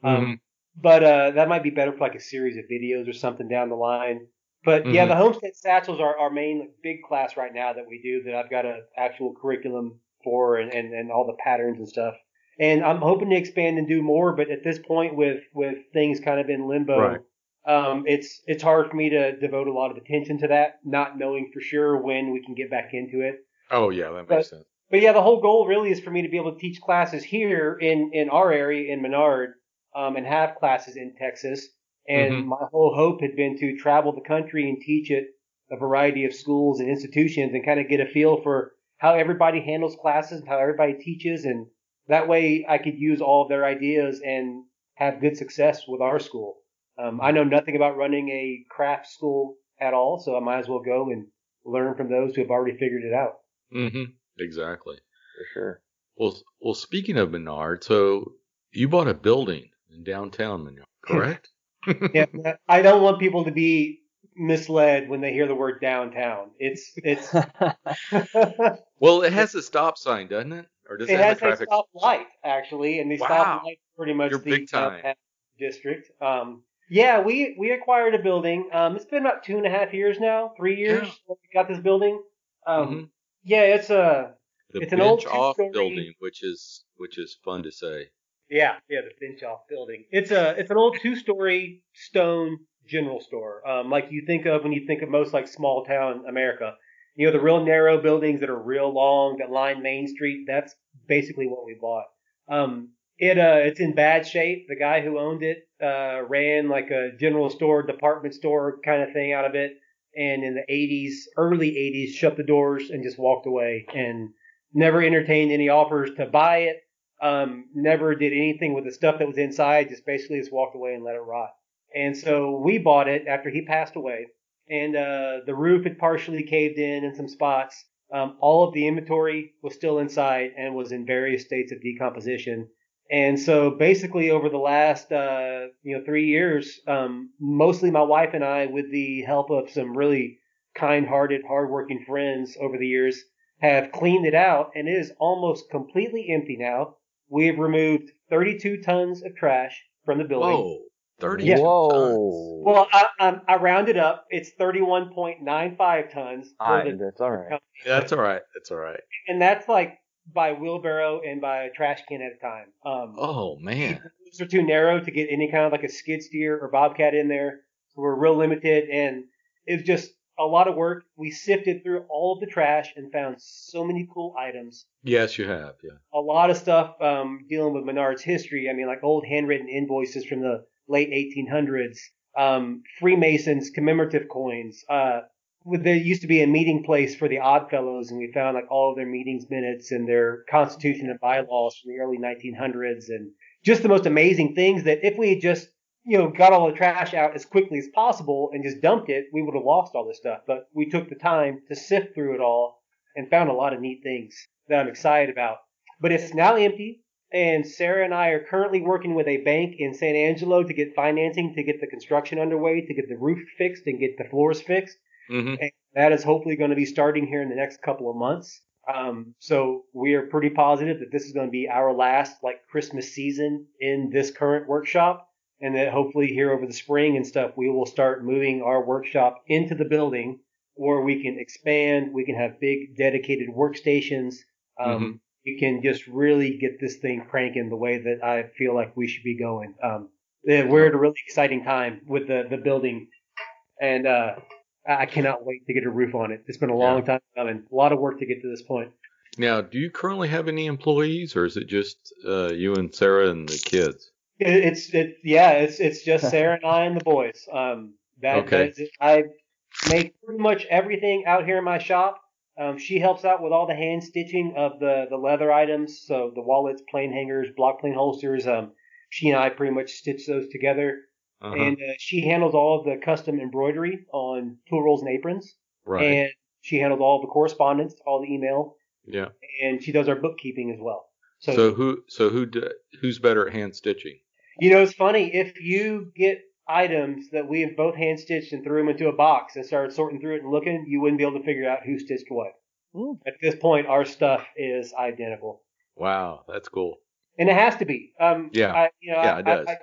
Um, Mhm. But uh, that might be better for like a series of videos or something down the line. But yeah, Mhm. the homestead satchels are our main big class right now that we do that I've got a actual curriculum for and, and, and all the patterns and stuff. And I'm hoping to expand and do more, but at this point with, with things kind of in limbo, Right. um, it's it's hard for me to devote a lot of attention to that, not knowing for sure when we can get back into it. Oh yeah, that makes But- sense. But yeah, the whole goal really is for me to be able to teach classes here in, in our area in Menard, um, and have classes in Texas. And Mhm. my whole hope had been to travel the country and teach at a variety of schools and institutions and kind of get a feel for how everybody handles classes and how everybody teaches. And that way I could use all of their ideas and have good success with our school. Um, I know nothing about running a craft school at all, so I might as well go and learn from those who have already figured it out. hmm Exactly. For sure. Well, well. Speaking of Menard, so you bought a building in downtown Menard, correct? [LAUGHS] yeah, I don't want people to be misled when they hear the word downtown. It's it's [LAUGHS] well, it has a stop sign, doesn't it? Or does it, have has a traffic? a stop light actually, and the Wow. stop light pretty much You're the big time. downtown district. Um, yeah, we we acquired a building. Um, it's been about two and a half years now, three years. Yeah. We got this building. Um, Mhm. Yeah, it's a The it's an old off building, which is which is fun to say. Yeah, yeah, the Finch off building. It's a it's an old two story stone general store, um, like you think of when you think of most like small town America. You know, the real narrow buildings that are real long that line Main Street. That's basically what we bought. Um, it uh, it's in bad shape. The guy who owned it uh, ran like a general store, department store kind of thing out of it, and in the 80s, early 80s, shut the doors and just walked away and never entertained any offers to buy it um, never did anything with the stuff that was inside, just basically just walked away and let it rot. And so we bought it after he passed away, and uh, the roof had partially caved in in some spots. Um, all of the inventory was still inside and was in various states of decomposition. And so basically over the last, uh, you know, three years, um, mostly my wife and I, with the help of some really kind-hearted, hardworking friends over the years, have cleaned it out and it is almost completely empty now. We have removed 32 tons of trash from the building. Whoa, thirty Yeah. Whoa. Well, I, I, I rounded up. It's 31.95 tons. I, the- that's all right. That's all right. That's all right. and that's like by wheelbarrow and by a trash can at a time. Um, Oh man. Those are too narrow to get any kind of like a skid steer or bobcat in there. So we're real limited and it was just a lot of work. We sifted through all of the trash and found so many cool items. Yes, you have. Yeah. A lot of stuff um, dealing with Menard's history. I mean, like old handwritten invoices from the late 1800s, um, Freemasons commemorative coins. Uh, there used to be a meeting place for the Odd Fellows, and we found like all of their meetings minutes and their constitution and bylaws from the early 1900s, and just the most amazing things that if we had just you know got all the trash out as quickly as possible and just dumped it, we would have lost all this stuff. But we took the time to sift through it all and found a lot of neat things that I'm excited about. But it's now empty. And Sarah and I are currently working with a bank in San Angelo to get financing to get the construction underway, to get the roof fixed and get the floors fixed. Hmm And that is hopefully going to be starting here in the next couple of months. Um, so we are pretty positive that this is going to be our last like Christmas season in this current workshop. And that hopefully here over the spring and stuff, we will start moving our workshop into the building or we can expand. We can have big dedicated workstations. Um, We can just really get this thing cranking the way that I feel like we should be going. Um, we're at a really exciting time with the, the building and, uh, I I cannot wait to get a roof on it. It's been a long time coming. A lot of work to get to this point. Now, do you currently have any employees, or is it just uh, you and Sarah and the kids? It, it's it yeah, it's it's just [LAUGHS] Sarah and I and the boys. Um, that, Okay. that is it. I make pretty much everything out here in my shop. Um, she helps out with all the hand stitching of the the leather items, so the wallets, plane hangers, block plane holsters. Um, she and I pretty much stitch those together, Uh-huh. and uh, she handles all of the custom embroidery on tool rolls and aprons, right. and she handles all the correspondence, all the email, yeah. and she does our bookkeeping as well. So, So who so who d- who's better at hand stitching? you know, it's funny if you get items that we have both hand stitched and threw them into a box and started sorting through it and looking, you wouldn't be able to figure out who stitched what. Mm. At this point, our stuff is identical, Wow, that's cool. and it has to be. Um, Yeah. I, you know, Yeah, I, it does. I,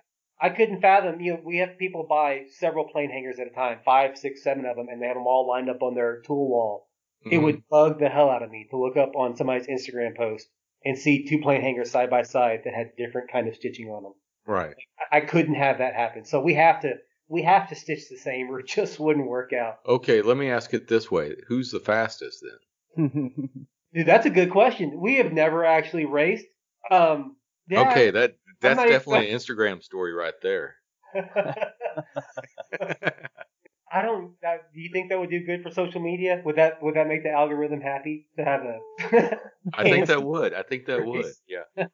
I, I couldn't fathom. You know, we have people buy several plane hangers at a time, five, six, seven of them, and they have them all lined up on their tool wall. It Mhm. would bug the hell out of me to look up on somebody's Instagram post and see two plane hangers side by side that had different kind of stitching on them. right. I- I couldn't have that happen. So we have to we have to stitch the same or it just wouldn't work out. Okay, let me ask it this way: Who's the fastest then? [LAUGHS] Dude, that's a good question. We have never actually raced. Um yeah, okay, that that's definitely an Instagram story right there. [LAUGHS] I don't. Do you think that would do good for social media? Would that would that make the algorithm happy to have a? [LAUGHS] I think that [LAUGHS] would. I think that would. Yeah.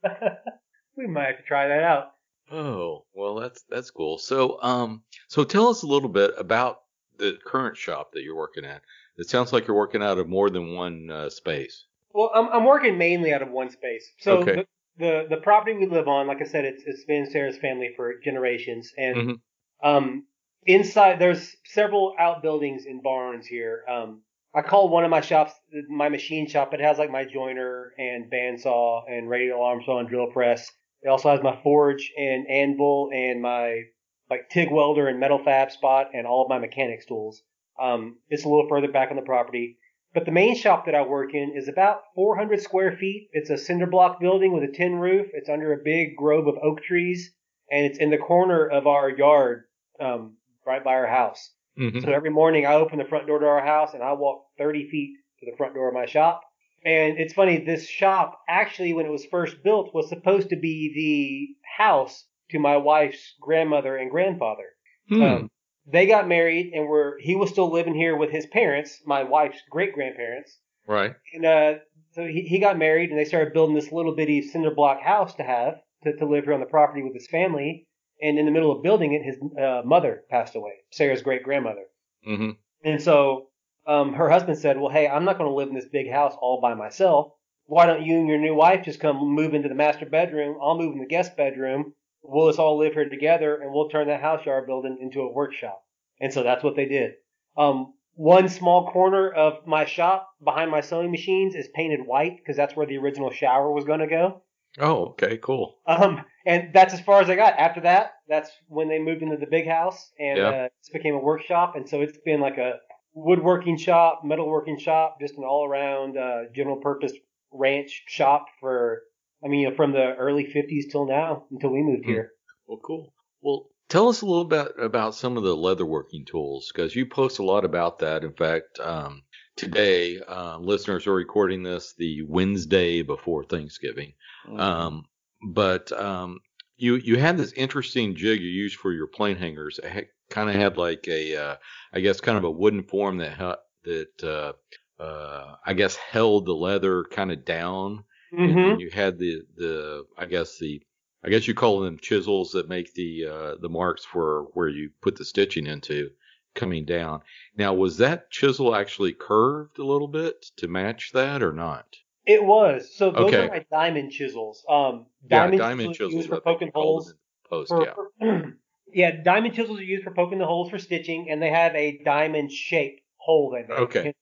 we might have to try that out. Oh well, that's that's cool. So um, so tell us a little bit about the current shop that you're working at. It sounds like you're working out of more than one uh, space. Well, I'm I'm working mainly out of one space. So Okay. the, the the property we live on, like I said, it's it's been Sarah's family for generations, and Mhm. um inside there's several outbuildings and barns here. Um, I call one of my shops my machine shop. It has like my joiner and bandsaw and radial arm saw and drill press. It also has my forge and anvil and my like TIG welder and metal fab spot and all of my mechanics tools. Um, it's a little further back on the property. But the main shop that I work in is about 400 square feet. It's a cinder block building with a tin roof. It's under a big grove of oak trees, and it's in the corner of our yard, um, right by our house. Mhm. So every morning I open the front door to our house and I walk 30 feet to the front door of my shop. And it's funny, this shop actually, when it was first built, was supposed to be the house to my wife's grandmother and grandfather. Hmm. Um, they got married and were he was still living here with his parents, my wife's great grandparents. right. And uh, so he, he got married and they started building this little bitty cinder block house to have to, to live here on the property with his family. And in the middle of building it, his uh, mother passed away, Sarah's great grandmother. hmm And so um, her husband said, "Well, hey, I'm not going to live in this big house all by myself. Why don't you and your new wife just come move into the master bedroom? I'll move in the guest bedroom. We'll just all live here together, and we'll turn that house yard building into a workshop." And so that's what they did. Um, one small corner of my shop behind my sewing machines is painted white because that's where the original shower was going to go. Oh, okay, cool. Um, and that's as far as I got. After that, that's when they moved into the big house, and Yeah. uh, it became a workshop. And so it's been like a woodworking shop, metalworking shop, just an all-around uh, general-purpose ranch shop for. I mean, you know, from the early '50s till now, until we moved Hmm. here. Well, cool. Well, tell us a little bit about some of the leatherworking tools because you post a lot about that. In fact, um, today, uh, listeners are recording this the Wednesday before Thanksgiving. Mm-hmm. Um, but um, you you had this interesting jig you used for your plane hangers. It kind of had like a, uh, I guess, kind of a wooden form that ha- that uh, uh, I guess held the leather kind of down and Mm-hmm. you had the the I guess the I guess you call them chisels that make the uh, the marks for where you put the stitching into coming down. Now, was that chisel actually curved a little bit to match that or not? It was. So those Okay. are my diamond chisels. Um, Yeah, diamond, diamond chisels are used for poking holes. Post, for, yeah. for- [CLEARS THROAT] yeah, diamond chisels are used for poking the holes for stitching, and they have a diamond shaped hole they make. Okay.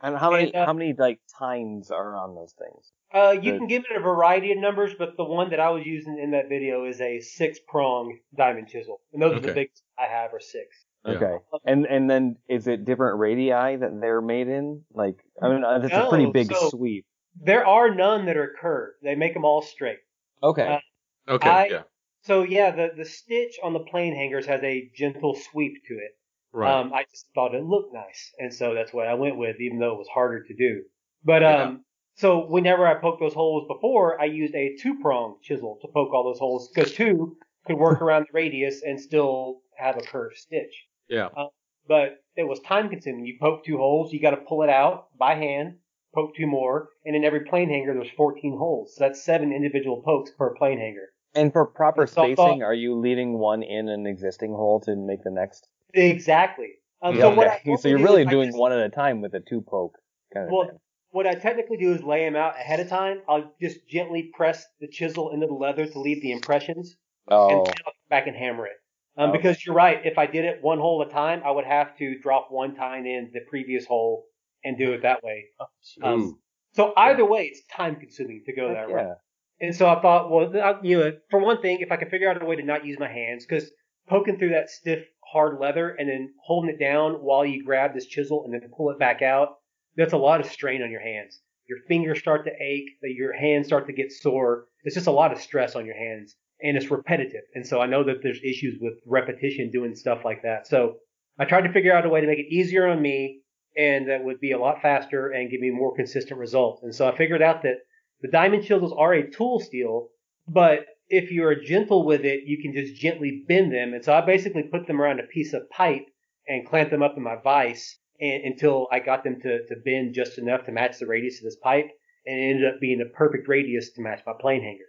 And how many And, uh, how many like tines are on those things? Uh, you Good. can give it a variety of numbers, but the one that I was using in that video is a six prong diamond chisel, and those are the Okay. biggest I have are six. Yeah. Okay. And and then is it different radii that they're made in? Like I mean, uh, that's a pretty big so- sweep. There are none that are curved; they make them all straight. Okay. uh, Okay, I- yeah, So yeah, the the stitch on the plane hangers has a gentle sweep to it. Right. Um, I just thought it looked nice, and so that's what I went with, even though it was harder to do. But Yeah. um, so whenever I poked those holes before, I used a two prong chisel to poke all those holes because two could work [LAUGHS] around the radius and still have a curved stitch. yeah, But it was time consuming. You poke two holes, you got to pull it out by hand, poke two more, and in every plane hanger there's 14 holes. So that's seven individual pokes per plane hanger. and for proper it's all spacing, thought- are you leaving one in an existing hole to make the next? Exactly. Um, so Okay. I so you're really doing just- one at a time with a two poke kind of Well, thing. what I technically do is lay them out ahead of time. I'll just gently press the chisel into the leather to leave the impressions, and Oh, then I'll come back and hammer it. Um, Okay. Because you're right, if I did it one hole at a time, I would have to drop one tine in the previous hole and do it that way. Um, so either way, it's time consuming to go heck that yeah. route. And so I thought, well, I- you know, for one thing, if I can figure out a way to not use my hands, because poking through that stiff, hard leather and then holding it down while you grab this chisel and then pull it back out, that's a lot of strain on your hands. Your fingers start to ache, your hands start to get sore. It's just a lot of stress on your hands, and it's repetitive. And so I know that there's issues with repetition doing stuff like that. So I tried to figure out a way to make it easier on me and that would be a lot faster and give me more consistent results. And so I figured out that the diamond chisels are a tool steel, but if you're gentle with it, you can just gently bend them. And so I basically put them around a piece of pipe and clamped them up in my vise and, until I got them to, to bend just enough to match the radius of this pipe. And it ended up being a perfect radius to match my plane hangers.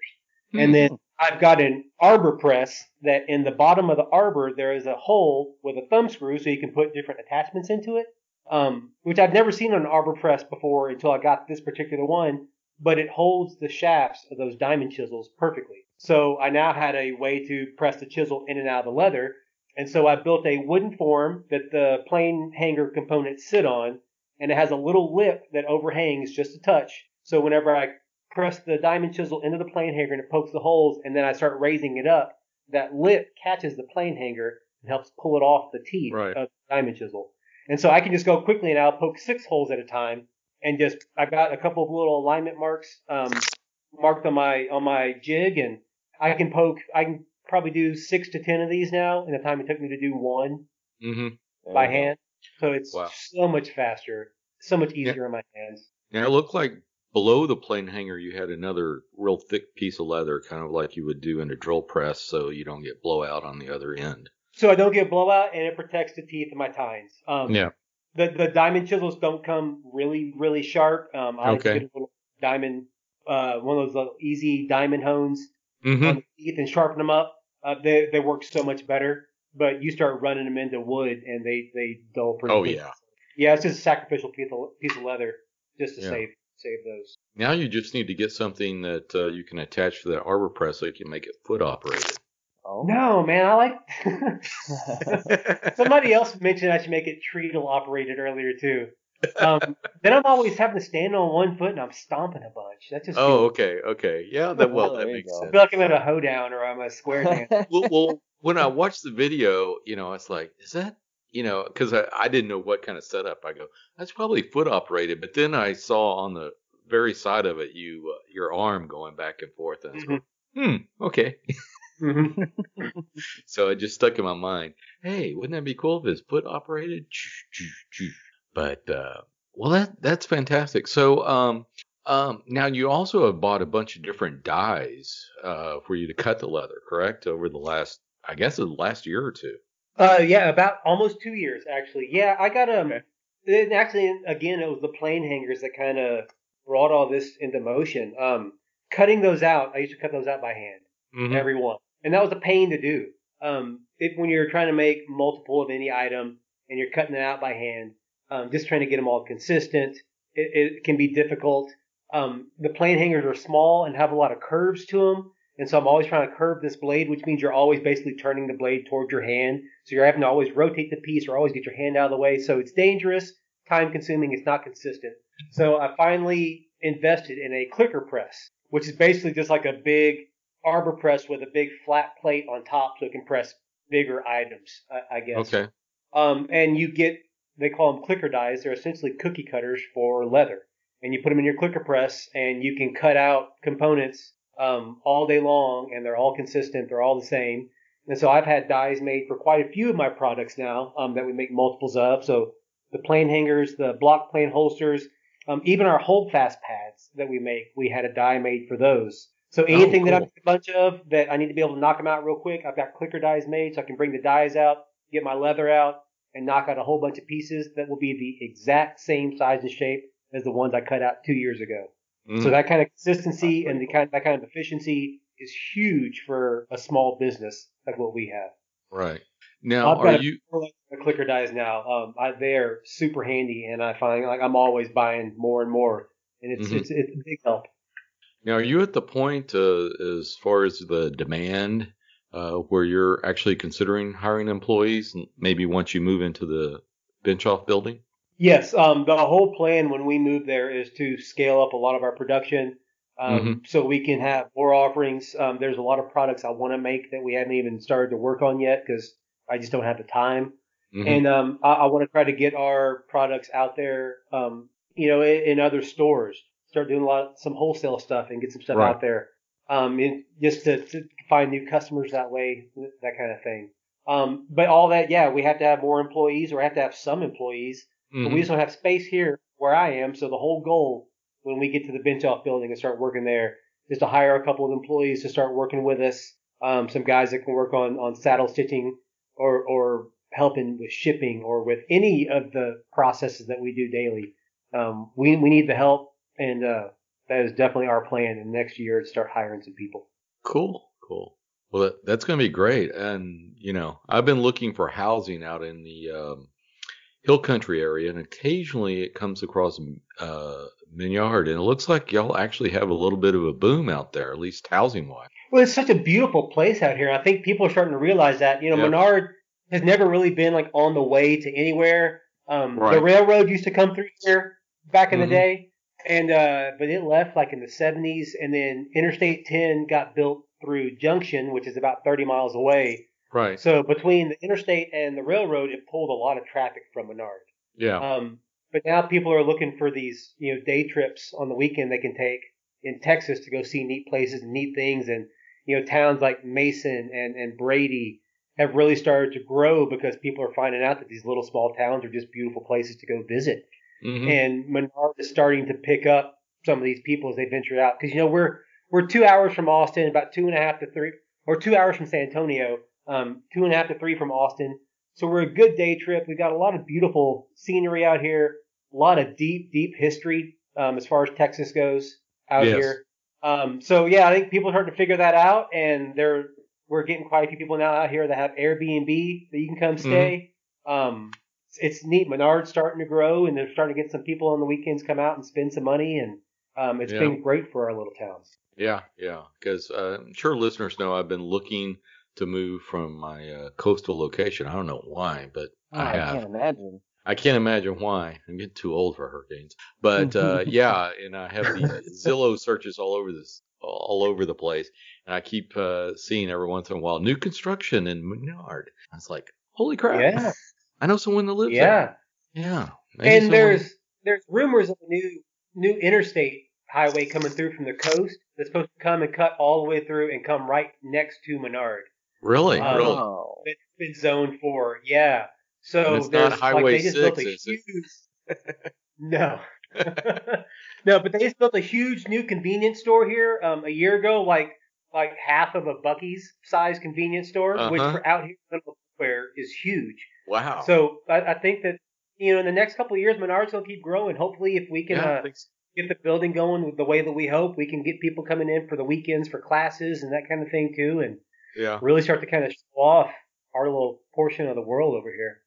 And then I've got an arbor press that in the bottom of the arbor there is a hole with a thumb screw so you can put different attachments into it. Um, which I've never seen on an arbor press before until I got this particular one, but it holds the shafts of those diamond chisels perfectly. So I now had a way to press the chisel in and out of the leather. And so I built a wooden form that the plane hanger components sit on, and it has a little lip that overhangs just a touch. So whenever I press the diamond chisel into the plane hanger and it pokes the holes, and then I start raising it up, that lip catches the plane hanger and helps pull it off the teeth Right. of the diamond chisel. And so I can just go quickly and I'll poke six holes at a time and just I've got a couple of little alignment marks um, marked on my on my jig and I can poke I can probably do six to ten of these now in the time it took me to do one hmm by hand. So it's Wow. so much faster, so much easier in my hands. Now it looked like below the plane hanger you had another real thick piece of leather, kind of like you would do in a drill press, so you don't get blowout on the other end. So I don't get blowout and it protects the teeth of my tines. Um, Yeah. The the diamond chisels don't come really really sharp. Um, I Okay. get a little diamond, uh, one of those little easy diamond hones hmm on the teeth and sharpen them up. Uh, they they work so much better. But you start running them into wood and they they dull pretty. Oh, quick. yeah. Yeah, it's just a sacrificial piece of piece of leather just to Yeah. save save those. Now you just need to get something that uh, you can attach to that arbor press so you can make it foot operated. Oh. No, man, I like. [LAUGHS] [LAUGHS] Somebody else mentioned I should make it treadle operated earlier too. Um, then I'm always having to stand on one foot and I'm stomping a bunch. That just oh, feels- okay, okay, yeah. That well, [LAUGHS] that makes sense. I feel like I'm at a hoedown or I'm a square dance. [LAUGHS] well, well, when I watched the video, you know, it's like, is that, you know, because I, I didn't know what kind of setup. I go, that's probably foot operated. But then I saw on the very side of it, you uh, your arm going back and forth, and I was going, hmm, okay. Mhm. [LAUGHS] So it just stuck in my mind. Hey, wouldn't that be cool if it's foot operated? But uh, well, that that's fantastic. So um, um, now you also have bought a bunch of different dies uh, for you to cut the leather, correct? Over the last, I guess, the last year or two. Uh, yeah, about almost two years actually. Yeah, I got um. Okay. It actually, again, it was the plane hangers that kind of brought all this into motion. Um, cutting those out, I used to cut those out by hand. Mhm. every one, and that was a pain to do. Um, it, when you're trying to make multiple of any item and you're cutting it out by hand, um, just trying to get them all consistent, it, it can be difficult. Um, the plane hangers are small and have a lot of curves to them, and so I'm always trying to curve this blade, which means you're always basically turning the blade towards your hand. So you're having to always rotate the piece or always get your hand out of the way. So it's dangerous, time consuming, it's not consistent. So I finally invested in a clicker press, which is basically just like a big arbor press with a big flat plate on top so it can press bigger items, I, I guess. Okay. Um, and you get, they call them clicker dies. They're essentially cookie cutters for leather. And you put them in your clicker press and you can cut out components um, all day long and they're all consistent. They're all the same. And so I've had dies made for quite a few of my products now um, that we make multiples of. So the plane hangers, the block plane holsters, um, even our holdfast pads that we make, we had a die made for those. So anything that I cool. make a bunch of that I need to be able to knock them out real quick, I've got clicker dies made so I can bring the dies out, get my leather out, and knock out a whole bunch of pieces that will be the exact same size and shape as the ones I cut out two years ago. Mhm. So that kind of consistency and the kind that kind of efficiency is huge for a small business like what we have. right. Now, I've are got you? The clicker dies now, um, I, they're super handy, and I find like I'm always buying more and more, and it's Mhm. it's it's a big help. Now, are you at the point uh, as far as the demand uh, where you're actually considering hiring employees, maybe once you move into the bench off building? Yes, um, the whole plan when we move there is to scale up a lot of our production, um, so we can have more offerings. Um, there's a lot of products I want to make that we haven't even started to work on yet because I just don't have the time. Mhm. And um, I, I want to try to get our products out there, um, you know, in, in other stores. Start doing a lot, some wholesale stuff, and get some stuff Right. out there, um, just to, to find new customers that way, that kind of thing. Um, but all that, yeah, we have to have more employees, or have to have some employees, but Mhm. we just don't have space here where I am. So the whole goal when we get to the bench off building and start working there is to hire a couple of employees to start working with us. Um, some guys that can work on on saddle stitching or or helping with shipping or with any of the processes that we do daily. Um, we we need the help, and uh, that is definitely our plan in the next year to start hiring some people. Cool, cool. Well, that, that's going to be great. And you know, I've been looking for housing out in the um, hill country area, and occasionally it comes across uh, Menard, and it looks like y'all actually have a little bit of a boom out there, at least housing wise. Well, it's such a beautiful place out here. I think people are starting to realize that. You know, Yep. Menard has never really been like on the way to anywhere. Um, The railroad used to come through here back in Mhm. the day, and uh, but it left like in the 70s, and then Interstate 10 got built through Junction, which is about 30 miles away. Right. So between the interstate and the railroad, it pulled a lot of traffic from Menard. Yeah. Um, but now people are looking for these, you know, day trips on the weekend they can take in Texas to go see neat places and neat things. And, you know, towns like Mason and, and Brady have really started to grow because people are finding out that these little small towns are just beautiful places to go visit. Mhm. And Menard is starting to pick up some of these people as they venture out. Because, you know, we're, we're two hours from Austin, about two and a half to three, or two hours from San Antonio, um, two and a half to three from Austin. So we're a good day trip. We've got a lot of beautiful scenery out here, a lot of deep, deep history um, as far as Texas goes out Yes. here. Um, so yeah, I think people are starting to figure that out, and they're we're getting quite a few people now out here that have Airbnb that you can come stay. Um, it's, it's neat. Menard's starting to grow, and they're starting to get some people on the weekends come out and spend some money, and um, it's Yeah. been great for our little towns. Yeah, yeah. Because uh, I'm sure listeners know I've been looking to move from my uh, coastal location. I don't know why, but I I have. can't imagine. I can't imagine why. I'm getting too old for hurricanes. But uh, [LAUGHS] yeah, and I have these Zillow searches all over this, all over the place, and I keep uh, seeing every once in a while new construction in Menard. I was like, holy crap! Yeah, I know someone that lives yeah. there. Yeah. Maybe and someone- there's there's rumors of a new new interstate highway coming through from the coast that's supposed to come and cut all the way through and come right next to Menard. really, um, really. Oh. It's been zoned for, yeah. So And it's not Highway like they just built 6, a is it? huge. no, [LAUGHS] no, but they just built a huge new convenience store here um, a year ago, like like half of a Buc-ee's size convenience store, which Uh-huh. for out here in Little Square is huge. Wow. So I, I think that you know in the next couple of years, Menards will keep growing. Hopefully, if we can yeah, I uh, so. Get the building going the way that we hope, we can get people coming in for the weekends for classes and that kind of thing too, and yeah. really start to kind of show off our little portion of the world over here.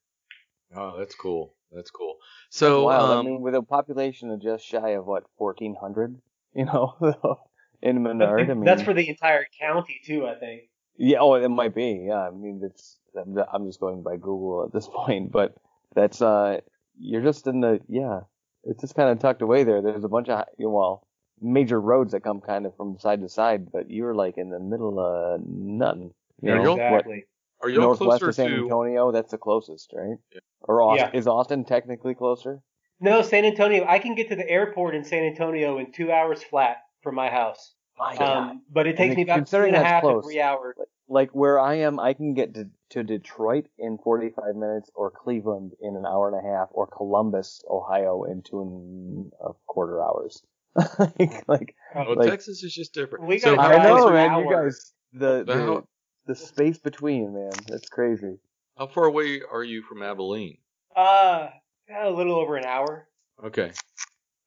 Oh, that's cool. That's cool. So, Wow, I um, mean, with a population of just shy of what, 1,400, [LAUGHS] you know, [LAUGHS] in Menard. I [LAUGHS] mean, That's for the entire county too, I think. yeah. Oh, it might be. Yeah, I mean, it's. I'm I'm just going by Google at this point, but that's uh, you're just in the yeah. It's just kind of tucked away there. There's a bunch of you know, well, major roads that come kind of from side to side, but you're like in the middle of nothing. You Are know, y'all- what, Exactly. are y'all northwest closer of San to? Antonio? That's the closest, right? Yeah. Or Austin, Yeah. is Austin technically closer? No, San Antonio. I can get to the airport in San Antonio in two hours flat from my house. My God. Um, but it takes And me about two considering and a that's half to three hours. like where I am, I can get to, to Detroit in 45 minutes, or Cleveland in an hour and a half, or Columbus, Ohio in two and a quarter hours. [LAUGHS] like, like Well, like- Texas is just different. We so, gotta I drive know, for man. You guys, the the, How- the space between, man, that's crazy. how far away are you from Abilene? Uh, a little over an hour. Okay.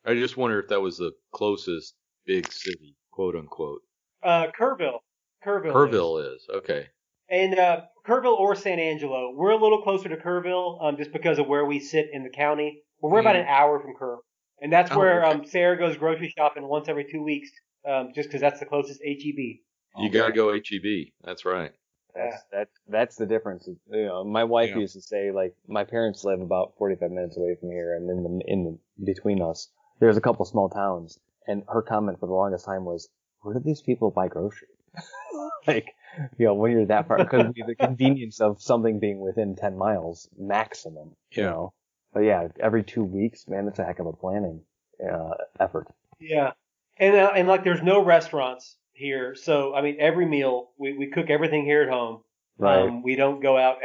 I just wonder if that was the closest big city, quote unquote. Uh, Kerrville. Kerrville. is. Kerrville is. Okay. And uh, Kerrville or San Angelo. We're a little closer to Kerrville um, just because of where we sit in the county. But we're about Mhm. an hour from Kerrville. And that's Oh, where okay. um, Sarah goes grocery shopping once every two weeks um, just because that's the closest E HEB. You got to go HEB. That's right. That's that's that's the difference. You know, my wife Yeah. used to say like my parents live about 45 minutes away from here, and in the in the, between us, there's a couple small towns. And her comment for the longest time was, "Where do these people buy groceries?" [LAUGHS] like, you know, when you're that far, because the convenience of something being within 10 miles maximum. You Yeah. know, but yeah, every two weeks, man, that's a heck of a planning uh, effort. Yeah. And, uh, and like there's no restaurants here. So, I mean, every meal, we, we cook everything here at home. Right. Um, we don't go out.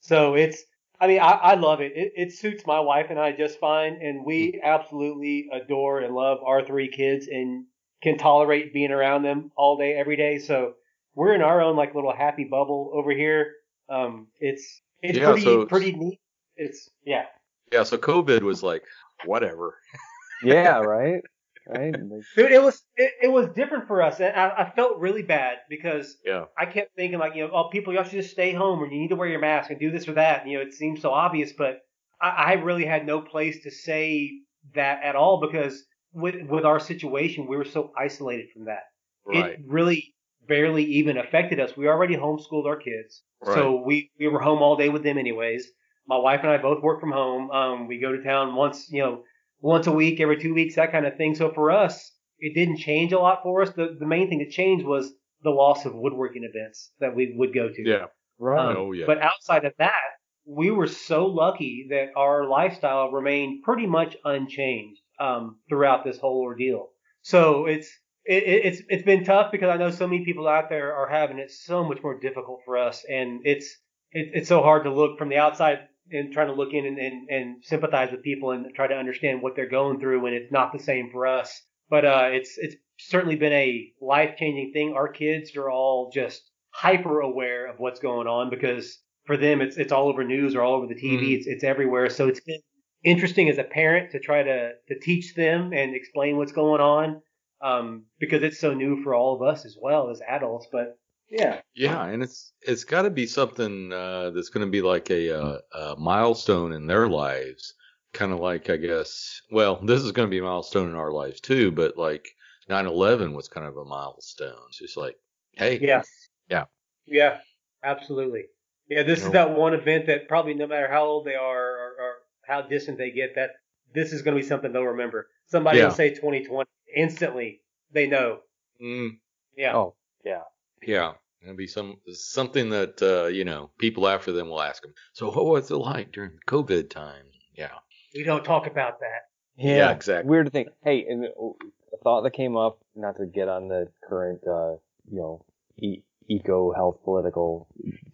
So it's, I mean, I, I love it. it. It suits my wife and I just fine. And we absolutely adore and love our three kids. And can tolerate being around them all day, every day. So we're in our own like little happy bubble over here. Um, it's it's Yeah, pretty so- pretty neat. It's yeah. Yeah, so COVID was like whatever. Yeah, [LAUGHS] right. Right. Dude, it was it, it was different for us, and I, I felt really bad because Yeah. I kept thinking like, you know, oh, people, y'all should just stay home, or you need to wear your mask and do this or that. And, you know, it seems so obvious, but I, I really had no place to say that at all because with with our situation, we were so isolated from that. Right. It really barely even affected us. We already homeschooled our kids, so we we were home all day with them anyways. My wife and I both work from home. Um, we go to town once, you know, once a week, every two weeks, that kind of thing. So for us, it didn't change a lot for us. The the main thing that changed was the loss of woodworking events that we would go to. yeah. right. Um, Oh, yeah. But outside of that, we were so lucky that our lifestyle remained pretty much unchanged um, throughout this whole ordeal. So it's it, it- it's it's been tough because I know so many people out there are having it so much more difficult for us, and it's it, it's so hard to look from the outside and trying to look in and, and, and sympathize with people and try to understand what they're going through when it's not the same for us. But uh, it's it's certainly been a life changing thing. Our kids are all just hyper aware of what's going on because for them it's it's all over news or all over the TV. Mhm. It's it's everywhere. So it's been interesting as a parent to try to to teach them and explain what's going on um, because it's so new for all of us as well as adults. But yeah, Yeah, and it's it's got to be something uh, that's going to be like a, uh, a milestone in their lives, kind of like I guess. Well, this is going to be a milestone in our lives too, but like 9/11 was kind of a milestone. It's just like, hey, yeah, Yeah. yeah, absolutely. Yeah, this No. is that one event that probably no matter how old they are or, or how distant they get, that this is going to be something they'll remember. Somebody Yeah. will say 2020 instantly. They know. mm, Yeah. Oh, yeah. yeah, it'll be some something that uh, you know people after them will ask them. So what was it like during COVID time? Yeah, We don't talk about that. Yeah, exactly. Weird to think. Hey, and a thought that came up, not to get on the current, uh, you know, e- eco health political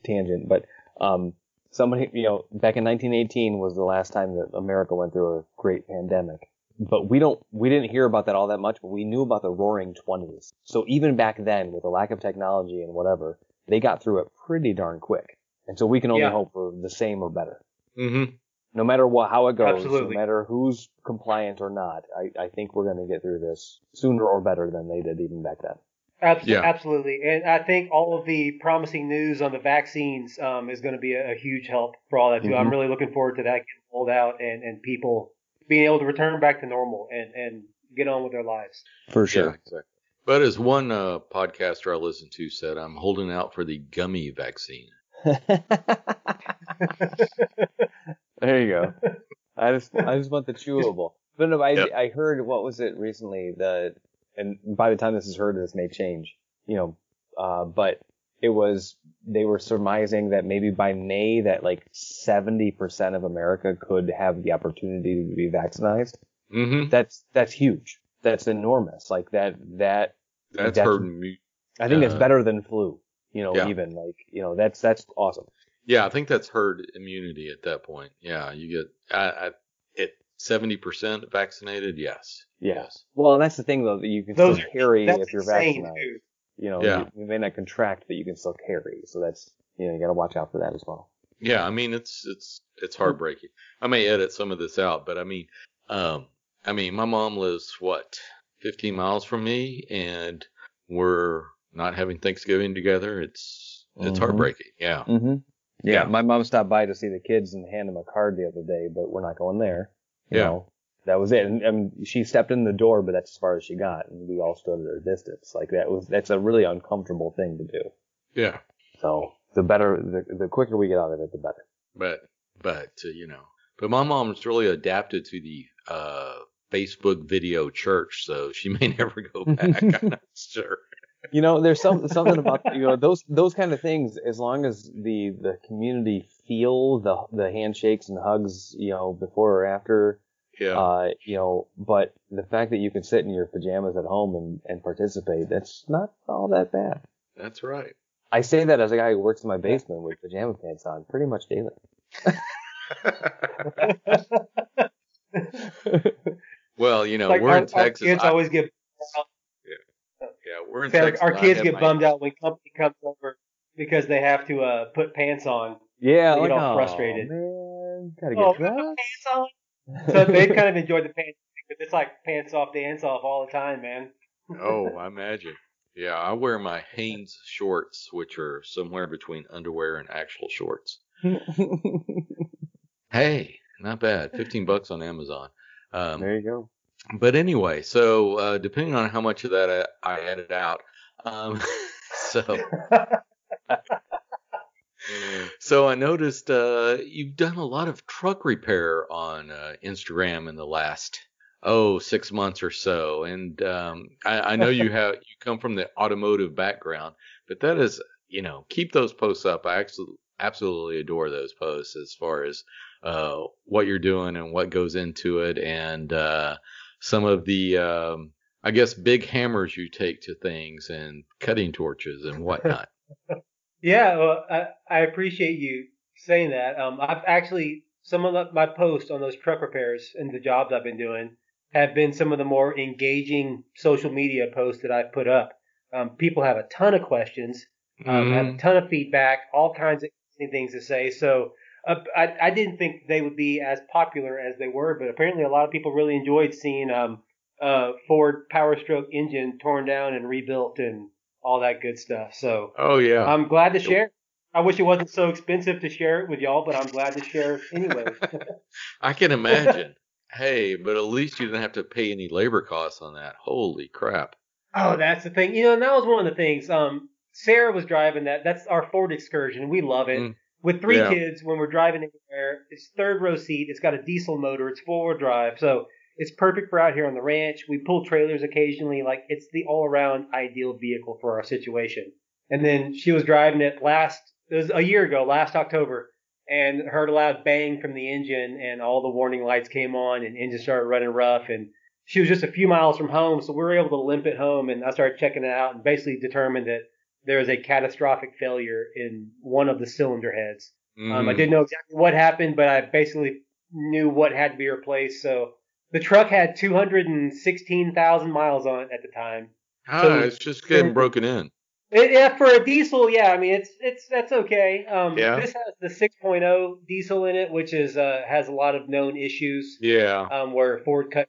tangent, but um, somebody, you know, back in 1918 was the last time that America went through a great pandemic. But we don't, we didn't hear about that all that much, but we knew about the Roaring Twenties. So even back then, with the lack of technology and whatever, they got through it pretty darn quick. And so we can only Yeah. hope for the same or better mm-hmm. no matter what how it goes, Absolutely. no matter who's compliant or not, I, I think we're going to get through this sooner or better than they did even back then. Abs- Yeah. Absolutely. And I think all of the promising news on the vaccines um, is going to be a, a huge help for all that too. I'm Mhm. really looking forward to that getting rolled out and, and people being able to return back to normal and, and get on with their lives. For Yeah, exactly. But as one uh, podcaster I listened to said, I'm holding out for the gummy vaccine. [LAUGHS] there you go. [LAUGHS] I just I just want the chewable. But no, I Yep. I heard what was it recently the and by the time this is heard, this may change. You know, uh, but it was they were surmising that maybe by May that like 70% of America could have the opportunity to be vaccinated. Mm-hmm. That's that's huge. That's enormous. Like that that That's, That's- hurting me. I think that's Uh, better than flu. You know, yeah. even like you know that's that's awesome. Yeah, I think that's herd immunity at that point. Yeah, you get I, I, at 70% vaccinated. Yes. Yeah. Yes. Well, that's the thing though that you can Those still are- carry That's if you're insane, vaccinated. dude. You know, Yeah. you, you may not contract, but you can still carry. So that's you know you got to watch out for that as well. Yeah, I mean it's it's it's heartbreaking. I may edit some of this out, but I mean, um, I mean my mom lives what 15 miles from me, and we're not having Thanksgiving together. It's it's Mhm. heartbreaking. Yeah. Mm-hmm. Yeah. Yeah, my mom stopped by to see the kids and hand them a card the other day, but we're not going there. You Yeah. know, that was it. And, she stepped in the door, but that's as far as she got, and we all stood at a distance. Like that was that's a really uncomfortable thing to do. Yeah. So the better, the the quicker we get out of it, the better. But but uh, you know, but my mom's really adapted to the uh Facebook video church, so she [LAUGHS] may never go [LAUGHS] back. I'm not sure. You know, there's some, something about you know those those kind of things. As long as the the community feel the the handshakes and hugs, you know, before or after, Yeah. uh, you know, but the fact that you can sit in your pajamas at home and and participate, that's not all that bad. That's right. I say that as a guy who works in my basement with pajama pants on pretty much daily. [LAUGHS] well, you know, like we're our, in Texas. Our kids I- always get Yeah. yeah, We're in Say, Texas. our kids get my- bummed out when company comes over because they have to uh, put pants on. Yeah, They like get all "Aw, frustrated. Man, gotta Oh, get we put dressed. pants on. So they [LAUGHS] kind of enjoyed the pants because it's like pants off, dance off all the time, man. Oh, [LAUGHS] I imagine. Yeah, I wear my Hanes shorts, which are somewhere between underwear and actual shorts. [LAUGHS] Hey, not bad. 15 bucks on Amazon. Um, there you go. but anyway, so uh, depending on how much of that I, I edit out, um, so so I noticed uh, you've done a lot of truck repair on uh, Instagram in the last oh six months or so, and um, I, I know you have you come from the automotive background, but that is you know keep those posts up. I actually absolutely adore those posts as far as uh, what you're doing and what goes into it, and uh, some of the um, I guess big hammers you take to things and cutting torches and whatnot. [LAUGHS] Yeah, well, I, I appreciate you saying that. Um, I've actually some of my posts on those truck repairs and the jobs I've been doing have been some of the more engaging social media posts that I've put up. Um, people have a ton of questions, um, have a ton of feedback, all kinds of interesting things to say. So uh, I, I didn't think they would be as popular as they were, but apparently a lot of people really enjoyed seeing um, uh, Ford Power Stroke engine torn down and rebuilt and all that good stuff. So. Oh yeah. I'm glad to share. I wish it wasn't so expensive to share it with y'all, but I'm glad to share anyway. [LAUGHS] [LAUGHS] I can imagine. hey, but at least you didn't have to pay any labor costs on that. Holy crap. oh, that's the thing. You know, and that was one of the things. Um, Sarah was driving that. That's our Ford Excursion. We love it. Mm. With three Yeah. kids, when we're driving anywhere, it's third row seat. It's got a diesel motor. It's four wheel drive, so it's perfect for out here on the ranch. We pull trailers occasionally. Like it's the all around ideal vehicle for our situation. And then she was driving it last. It was a year ago, last October, and heard a loud bang from the engine, and all the warning lights came on, and engine started running rough. And she was just a few miles from home, so we were able to limp it home. And I started checking it out, and basically determined that there was a catastrophic failure in one of the cylinder heads. Um, I Mm. didn't know exactly what happened, but I basically knew what had to be replaced. So the truck had 216,000 miles on it at the time. Ah, so- it's just getting broken in. It, yeah, for a diesel, yeah, I mean it's it's that's okay. Um, Yeah. This has the 6.0 diesel in it, which is uh, has a lot of known issues. Yeah. um, where Ford cut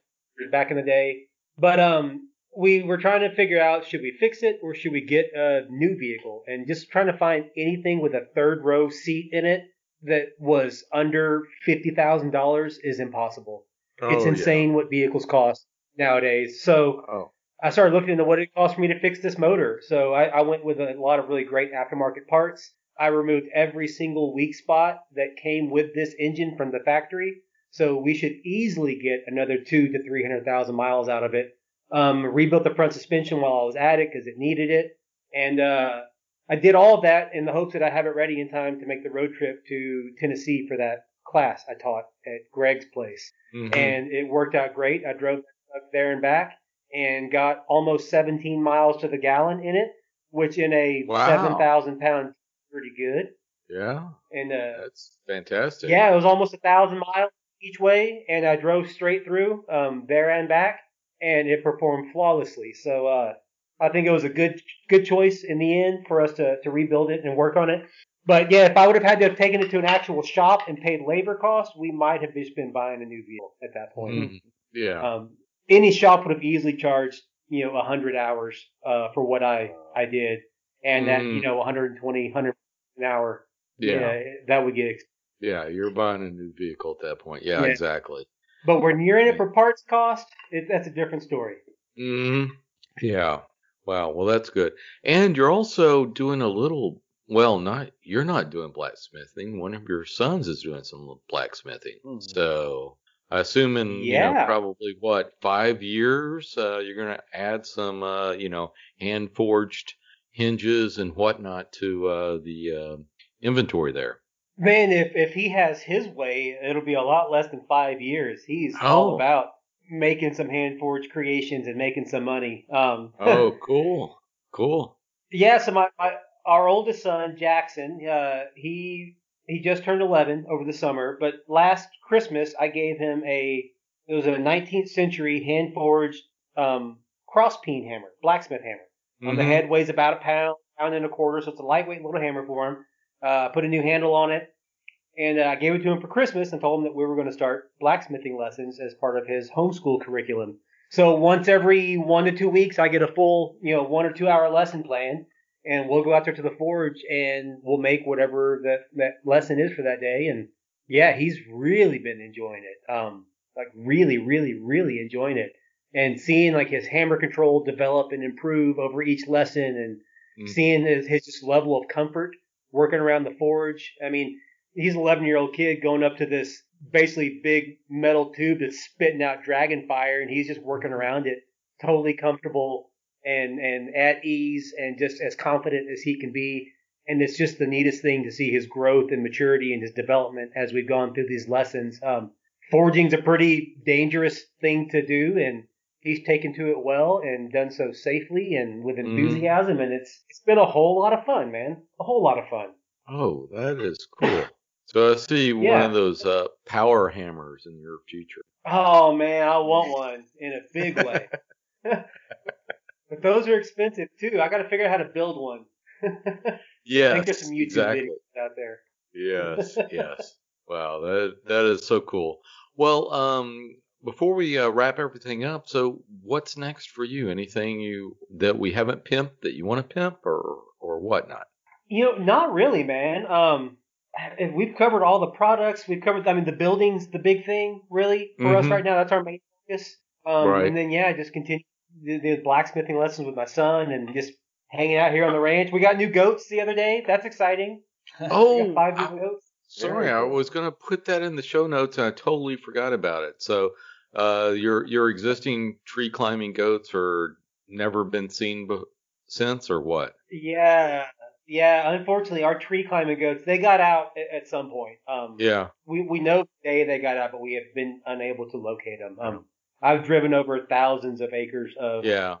back in the day. But um, we were trying to figure out should we fix it or should we get a new vehicle, and just trying to find anything with a third row seat in it that was under fifty thousand dollars is impossible. It's Oh, yeah. insane what vehicles cost nowadays. So Oh. I started looking into what it cost for me to fix this motor. So I, I went with a lot of really great aftermarket parts. I removed every single weak spot that came with this engine from the factory. So we should easily get another two to three hundred thousand miles out of it. Um, rebuilt the front suspension while I was at it because it needed it, and uh, I did all of that in the hopes that I have it ready in time to make the road trip to Tennessee for that class I taught at Greg's place Mhm. and it worked out great. I drove up there and back and got almost 17 miles to the gallon in it, which in a Wow. 7,000 pound pretty good. yeah. And uh, That's fantastic. yeah, it was almost a thousand miles each way, and I drove straight through um, there and back, and it performed flawlessly. So uh, I think it was a good good choice in the end for us to to rebuild it and work on it. But yeah, if I would have had to have taken it to an actual shop and paid labor costs, we might have just been buying a new vehicle at that point. Mhm. Yeah. Um, any shop would have easily charged, you know, 100 hours uh, for what I, I did. And that, Mm. you know, 120, 100 an hour, yeah. that would get ex- Yeah. You're buying a new vehicle at that point. Yeah, Yeah. exactly. But when you're in it for parts cost, it, that's a different story. hmm Yeah. Wow. Well, that's good. And you're also doing a little. Well, not you're not doing blacksmithing. One of your sons is doing some blacksmithing. Mhm. So, I assume in you know Yeah. probably what five years, uh, you're gonna add some uh, you know hand forged hinges and whatnot to uh, the uh, inventory there. Man, if, if he has his way, it'll be a lot less than five years. He's Oh. all about making some hand forged creations and making some money. Um, Oh, [LAUGHS] cool, cool. Yeah, so my, my our oldest son Jackson, uh, he he just turned 11 over the summer, but last Christmas I gave him a it was a 19th century hand forged um, cross peen hammer, blacksmith hammer. Um, the Mhm. head weighs about a pound, pound and a quarter, so it's a lightweight little hammer for him. Uh, put a new handle on it, and uh, I gave it to him for Christmas and told him that we were going to start blacksmithing lessons as part of his homeschool curriculum. So once every one to two weeks, I get a full, you know, one or two hour lesson plan, and we'll go out there to the forge and we'll make whatever that that lesson is for that day. And yeah, he's really been enjoying it. Um, like really, really, really enjoying it, and seeing like his hammer control develop and improve over each lesson, and Mm. seeing his, his just level of comfort working around the forge. I mean, he's an 11 year old kid going up to this basically big metal tube that's spitting out dragon fire, and he's just working around it, totally comfortable and and at ease, and just as confident as he can be. And it's just the neatest thing to see his growth and maturity and his development as we've gone through these lessons. Um, forging's a pretty dangerous thing to do, and he's taken to it well and done so safely and with Mhm. enthusiasm. And it's it's been a whole lot of fun, man. A whole lot of fun. Oh, that is cool. So I see one of those uh, power hammers in your future. Oh man, I want one in a big way. [LAUGHS] but those are expensive too. I got to figure out how to build one. I [LAUGHS] Yes, think there's some YouTube exactly. videos out there. Yes, [LAUGHS] yes. Wow, that that is so cool. Well, um, before we uh, wrap everything up, so what's next for you? Anything you that we haven't pimped that you want to pimp, or or whatnot? You know, not really, man. Um, we've covered all the products. We've covered. I mean, the building's the big thing, really, for us Mhm. right now. That's our main focus. Um, Right. And then yeah, just continue the, the blacksmithing lessons with my son, and just hanging out here on the ranch. We got new goats the other day. That's exciting. [LAUGHS] We Oh, got I- new goats. sorry, I was gonna put that in the show notes and I totally forgot about it. So, uh, your your existing tree climbing goats are never been seen be- since, or what? Yeah, yeah. Unfortunately, our tree climbing goats they got out at, at some point. Um, Yeah. we we know the day they got out, but we have been unable to locate them. Um, I've driven over thousands of acres of Yeah.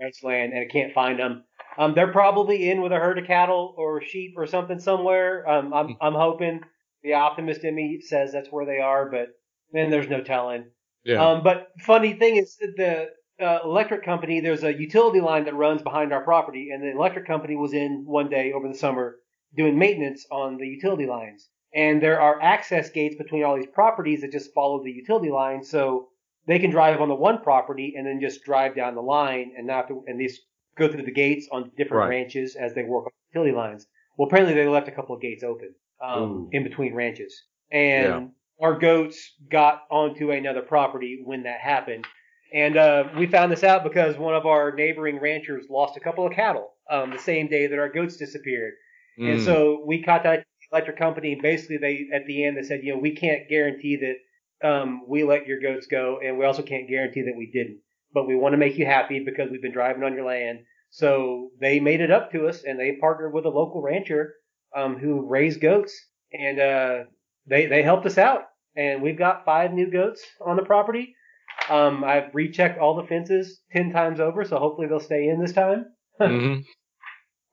ranch land and I can't find them. Um, they're probably in with a herd of cattle or sheep or something somewhere. Um, I'm I'm hoping the optimist in me says that's where they are, but then there's no telling. Yeah. Um, but funny thing is that the uh, electric company, there's a utility line that runs behind our property, and the electric company was in one day over the summer doing maintenance on the utility lines. And there are access gates between all these properties that just follow the utility line, so they can drive on the one property and then just drive down the line and not to, and these go through the gates on different Right. ranches as they work on utility lines. Well, apparently they left a couple of gates open um, in between ranches, and our goats got onto another property when that happened. And uh, we found this out because one of our neighboring ranchers lost a couple of cattle um, the same day that our goats disappeared. And Mm. so we contacted the electric company. Basically, they at the end they said, you know, we can't guarantee that um, we let your goats go, and we also can't guarantee that we didn't. But we want to make you happy because we've been driving on your land. So they made it up to us, and they partnered with a local rancher um, who raised goats, and uh, they they helped us out. And we've got five new goats on the property. Um, I've rechecked all the fences ten times over, so hopefully they'll stay in this time. [LAUGHS] Mhm.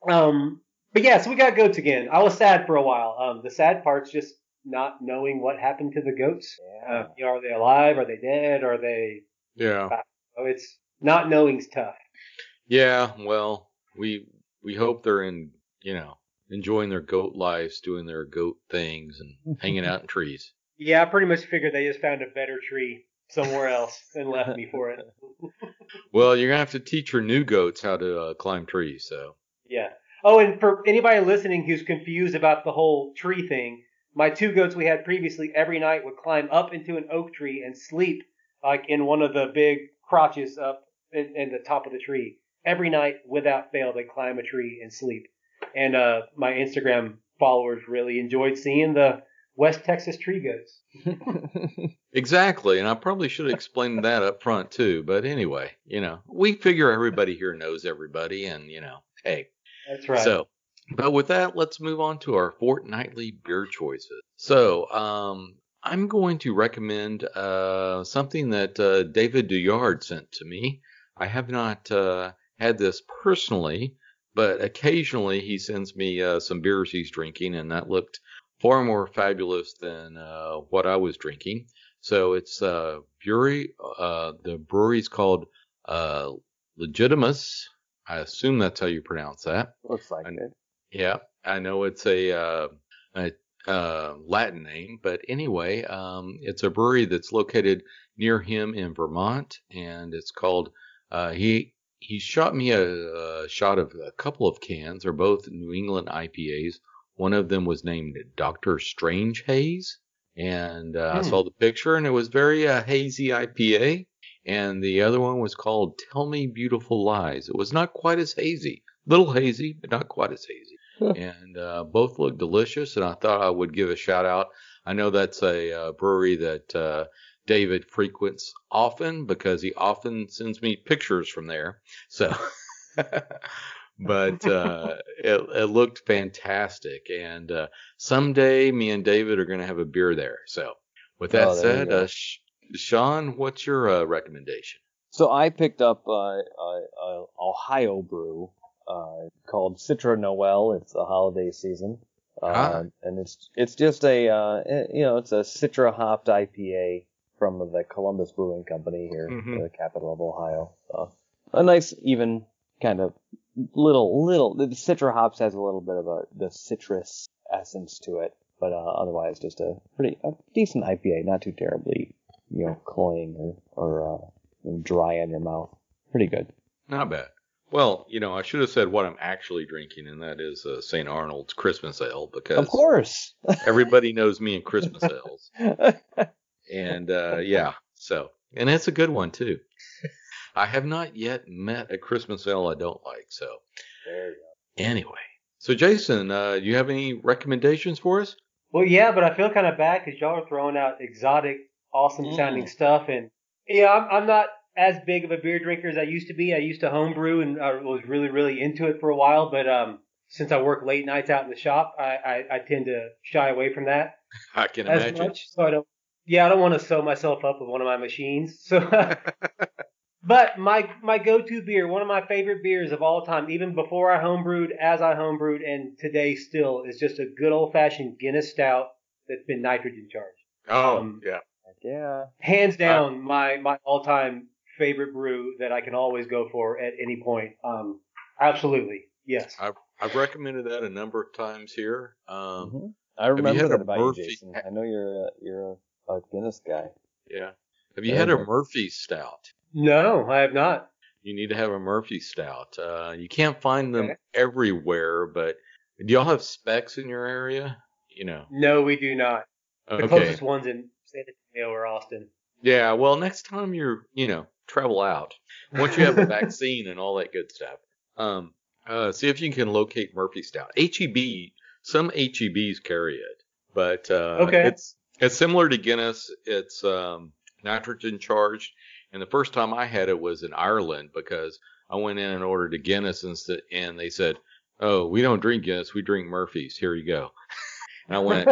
Um, but yeah, so we got goats again. I was sad for a while. Um, the sad part's just not knowing what happened to the goats. Uh, you know, are they alive? Are they dead? Are they? Yeah. Oh, it's not knowing's tough. Yeah. Well, we we hope they're in, you know, enjoying their goat lives, doing their goat things, and [LAUGHS] hanging out in trees. Yeah, I pretty much figured they just found a better tree somewhere else and left me for it. [LAUGHS] Well, you're gonna have to teach your new goats how to uh, climb trees. So. Yeah. Oh, and for anybody listening who's confused about the whole tree thing, my two goats we had previously every night would climb up into an oak tree and sleep like in one of the big crotches up in, in the top of the tree. Every night, without fail, they climb a tree and sleep. And uh, my Instagram followers really enjoyed seeing the West Texas tree goats. [LAUGHS] Exactly, and I probably should have explained that up front too. But anyway, you know, we figure everybody here knows everybody, and you know, hey. That's right. So, but with that, let's move on to our fortnightly beer choices. So, um, I'm going to recommend uh, something that uh, David Duyard sent to me. I have not uh, had this personally, but occasionally he sends me uh, some beers he's drinking, and that looked far more fabulous than uh, what I was drinking. So it's uh, brewery. Uh, the brewery's called uh, Legitimus I assume that's how you pronounce that. Looks like And- it. Yeah, I know it's a, uh, a uh, Latin name, but anyway, um, it's a brewery that's located near him in Vermont, and it's called. Uh, he he shot me a, a shot of a couple of cans. They're both New England IPAs. One of them was named Doctor Strange Haze, and uh, I Hmm. saw the picture, and it was very uh, hazy IPA. And the other one was called Tell Me Beautiful Lies. It was not quite as hazy, little hazy, but not quite as hazy [LAUGHS] and uh, both look delicious. And I thought I would give a shout out. I know that's a uh, brewery that uh, David frequents often because he often sends me pictures from there. So, [LAUGHS] but uh, it, it looked fantastic. And uh, someday me and David are going to have a beer there. So, with that Oh, said, uh, Sh- Sean, what's your uh, recommendation? So I picked up uh, a, a Ohio brew uh, called Citra Noel. It's the holiday season, uh, Ah. and it's it's just a uh, eh, you know it's a Citra hopped IPA from the Columbus Brewing Company here, Mhm. the capital of Ohio. So a nice even kind of little little the Citra hops has a little bit of a the citrus essence to it, but uh, otherwise just a pretty a decent IPA, not too terribly you know cloying or or uh, dry on your mouth. Pretty good. Not bad. Well, you know, I should have said what I'm actually drinking, and that is uh, St. Arnold's Christmas Ale because Of course. [LAUGHS] everybody knows me in Christmas ales. [LAUGHS] And uh, yeah, so and it's a good one too. I have not yet met a Christmas ale I don't like. So there you anyway, so Jason, uh, do you have any recommendations for us? Well, yeah, but I feel kind of bad because y'all are throwing out exotic, awesome sounding Mm. stuff, and yeah, I'm, I'm not as big of a beer drinker as I used to be. I used to homebrew and I was really, really into it for a while, but um, since I work late nights out in the shop, I, I, I tend to shy away from that [LAUGHS] I can as imagine. much. So I don't. Yeah, I don't want to sew myself up with one of my machines. [LAUGHS] So, [LAUGHS] but my my go-to beer, one of my favorite beers of all time, even before I homebrewed, as I homebrewed, and today still, is just a good old-fashioned Guinness Stout that's been nitrogen charged. oh um, yeah. Yeah. Hands down, my my all-time favorite brew that I can always go for at any point. Um, absolutely, yes. I've recommended that a number of times here. Um, Mhm. I remember had that about Murphy- you, Jason. I know you're a, you're a, a Guinness guy. Yeah. Have you had a Murphy Stout? No, I have not. You need to have a Murphy Stout. Uh, you can't find them Okay. everywhere, but do y'all have Spec's in your area? You know. No, we do not. The Okay. closest one's in San Antonio or Austin. Yeah. Well, next time you're, you know, travel out once you have a vaccine and all that good stuff. Um, uh, see if you can locate Murphy Stout. HEB. Some HEBs carry it, but uh, Okay. it's it's similar to Guinness. It's um, nitrogen charged, and the first time I had it was in Ireland because I went in and ordered a Guinness and, st- and they said, "Oh, we don't drink Guinness, we drink Murphy's. Here you go." [LAUGHS] and I went,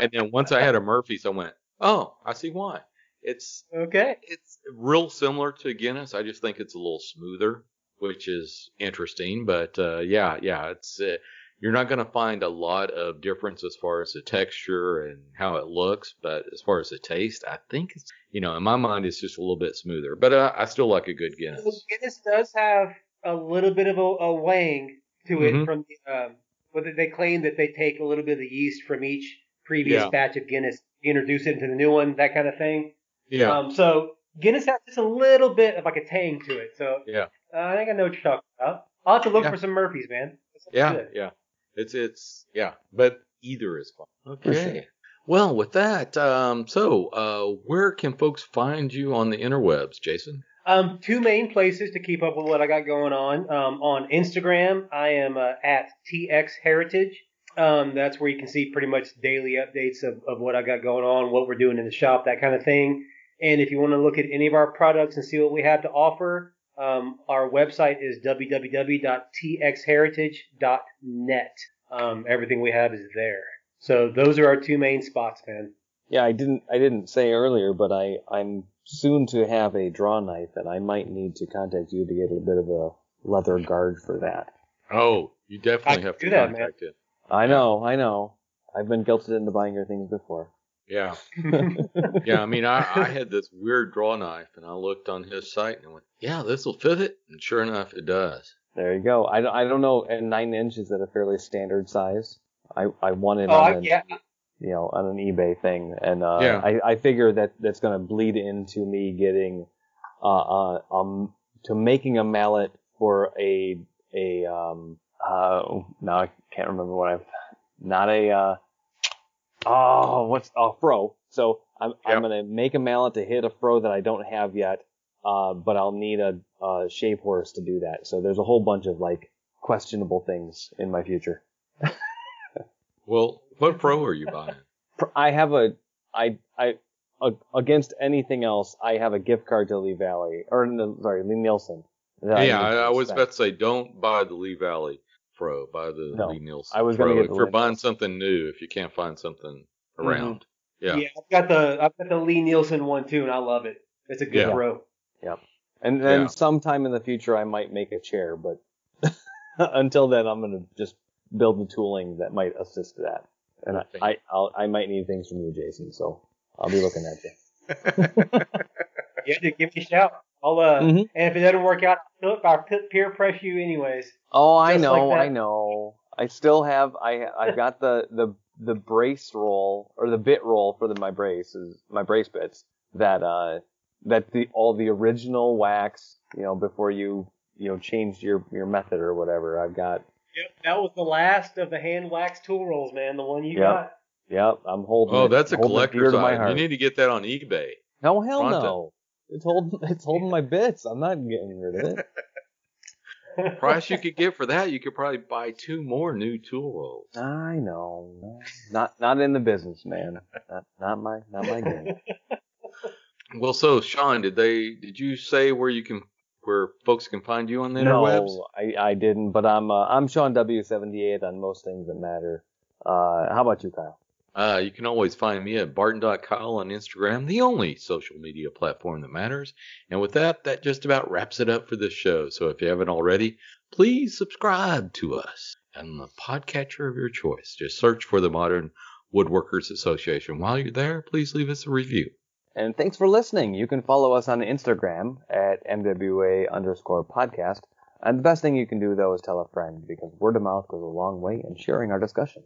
and then once I had a Murphy's, I went, "Oh, I see why." It's okay. it's real similar to Guinness. I just think it's a little smoother, which is interesting. But uh, yeah, yeah, it's uh, you're not going to find a lot of difference as far as the texture and how it looks. But as far as the taste, I think it's you know in my mind it's just a little bit smoother. But uh, I still like a good Well, Guinness. Guinness does have a little bit of a, a wang to it Mhm. from the, um, whether they claim that they take a little bit of the yeast from each previous Yeah. batch of Guinness, introduce it into the new one, that kind of thing. Yeah, Um, so Guinness has just a little bit of like a tang to it. So Yeah. uh, I think I know what you're talking about. I'll have to look Yeah. for some Murphys, man. Yeah, good. yeah. It's it's yeah, but either is fine. Okay. sure. Well, with that, um, so uh, where can folks find you on the interwebs, Jason? Um, two main places to keep up with what I got going on. Um, on Instagram, I am uh, at TX Heritage. Um, that's where you can see pretty much daily updates of, of what I got going on, what we're doing in the shop, that kind of thing. And if you want to look at any of our products and see what we have to offer, um, our website is www.txheritage.net. Um, everything we have is there. So those are our two main spots, man. Yeah, I didn't I didn't say earlier, but I I'm soon to have a draw knife, and I might need to contact you to get a bit of a leather guard for that. Oh, you definitely I have to do that, man. contact it. I know, I know. I've been guilted into buying your things before. Yeah, [LAUGHS] yeah. I mean, I, I had this weird draw knife, and I looked on his site and I went, "Yeah, this will fit it," and sure enough, it does. There you go. I don't, I don't know. And nine inch is at a fairly standard size. I, I won it Oh, on I, an, yeah. you know, on an eBay thing. And, uh, Yeah. I, I figure that that's going to bleed into me getting, uh, uh, um, to making a mallet for a, a, um, uh, now I can't remember what I've, not a, uh, oh, what's, oh, froe. So I'm, I'm going to make a mallet to hit a froe that I don't have yet. Uh, but I'll need a, a shave horse to do that. So there's a whole bunch of like questionable things in my future. [LAUGHS] Well, what froe are you buying? [LAUGHS] I have a, I, I, a, against anything else, I have a gift card to Lee Valley, or no, sorry, Lie-Nielsen. yeah, I, I was about to say, don't buy the Lee Valley Pro. Buy the No, Lie-Nielsen I was Pro. get if you're Lee buying Nielsen. something new, if you can't find something Mm-hmm. around. Yeah. Yeah, I've got the I've got the Lie-Nielsen one too, and I love it. It's a good Yeah. pro. And then Yeah. sometime in the future, I might make a chair, but [LAUGHS] until then, I'm gonna just build the tooling that might assist that. And I, Okay. I, I'll, I might need things from you, Jason. So I'll be looking at you. [LAUGHS] Yeah, dude, give me a shout. I'll uh, Mhm. and if it doesn't work out, I'll I'll peer press you anyways. Oh, I know, like. I know. I still have I I've got the the the brace roll or the bit roll for the my braces my brace bits that uh that the all the original wax you know before you you know changed your your method or whatever I've got Yep, that was the last of the hand wax tool rolls, man. The one you Yep. got. yep I'm holding Oh, it- that's a holding it dear collector's item. You need to get that on eBay. no hell Pronto. no it's holding [LAUGHS] it's holding my bits I'm not getting rid of it [LAUGHS] Price you could get for that, you could probably buy two more new tool rolls. I know not not in the business man not, not my not my game. [LAUGHS] Well, so Sean, did they? Did you say where you can, where folks can find you on the no, interwebs? I, I didn't, but I'm uh, I'm Sean W78 on most things that matter. Uh, how about you, Kyle? Uh, you can always find me at barton.kyle on Instagram, the only social media platform that matters. And with that, that just about wraps it up for this show. So if you haven't already, please subscribe to us on the podcatcher of your choice. Just search for the Modern Woodworkers Association. While you're there, please leave us a review. And thanks for listening. You can follow us on Instagram at MWA underscore podcast. And the best thing you can do though is tell a friend because word of mouth goes a long way in sharing our discussion.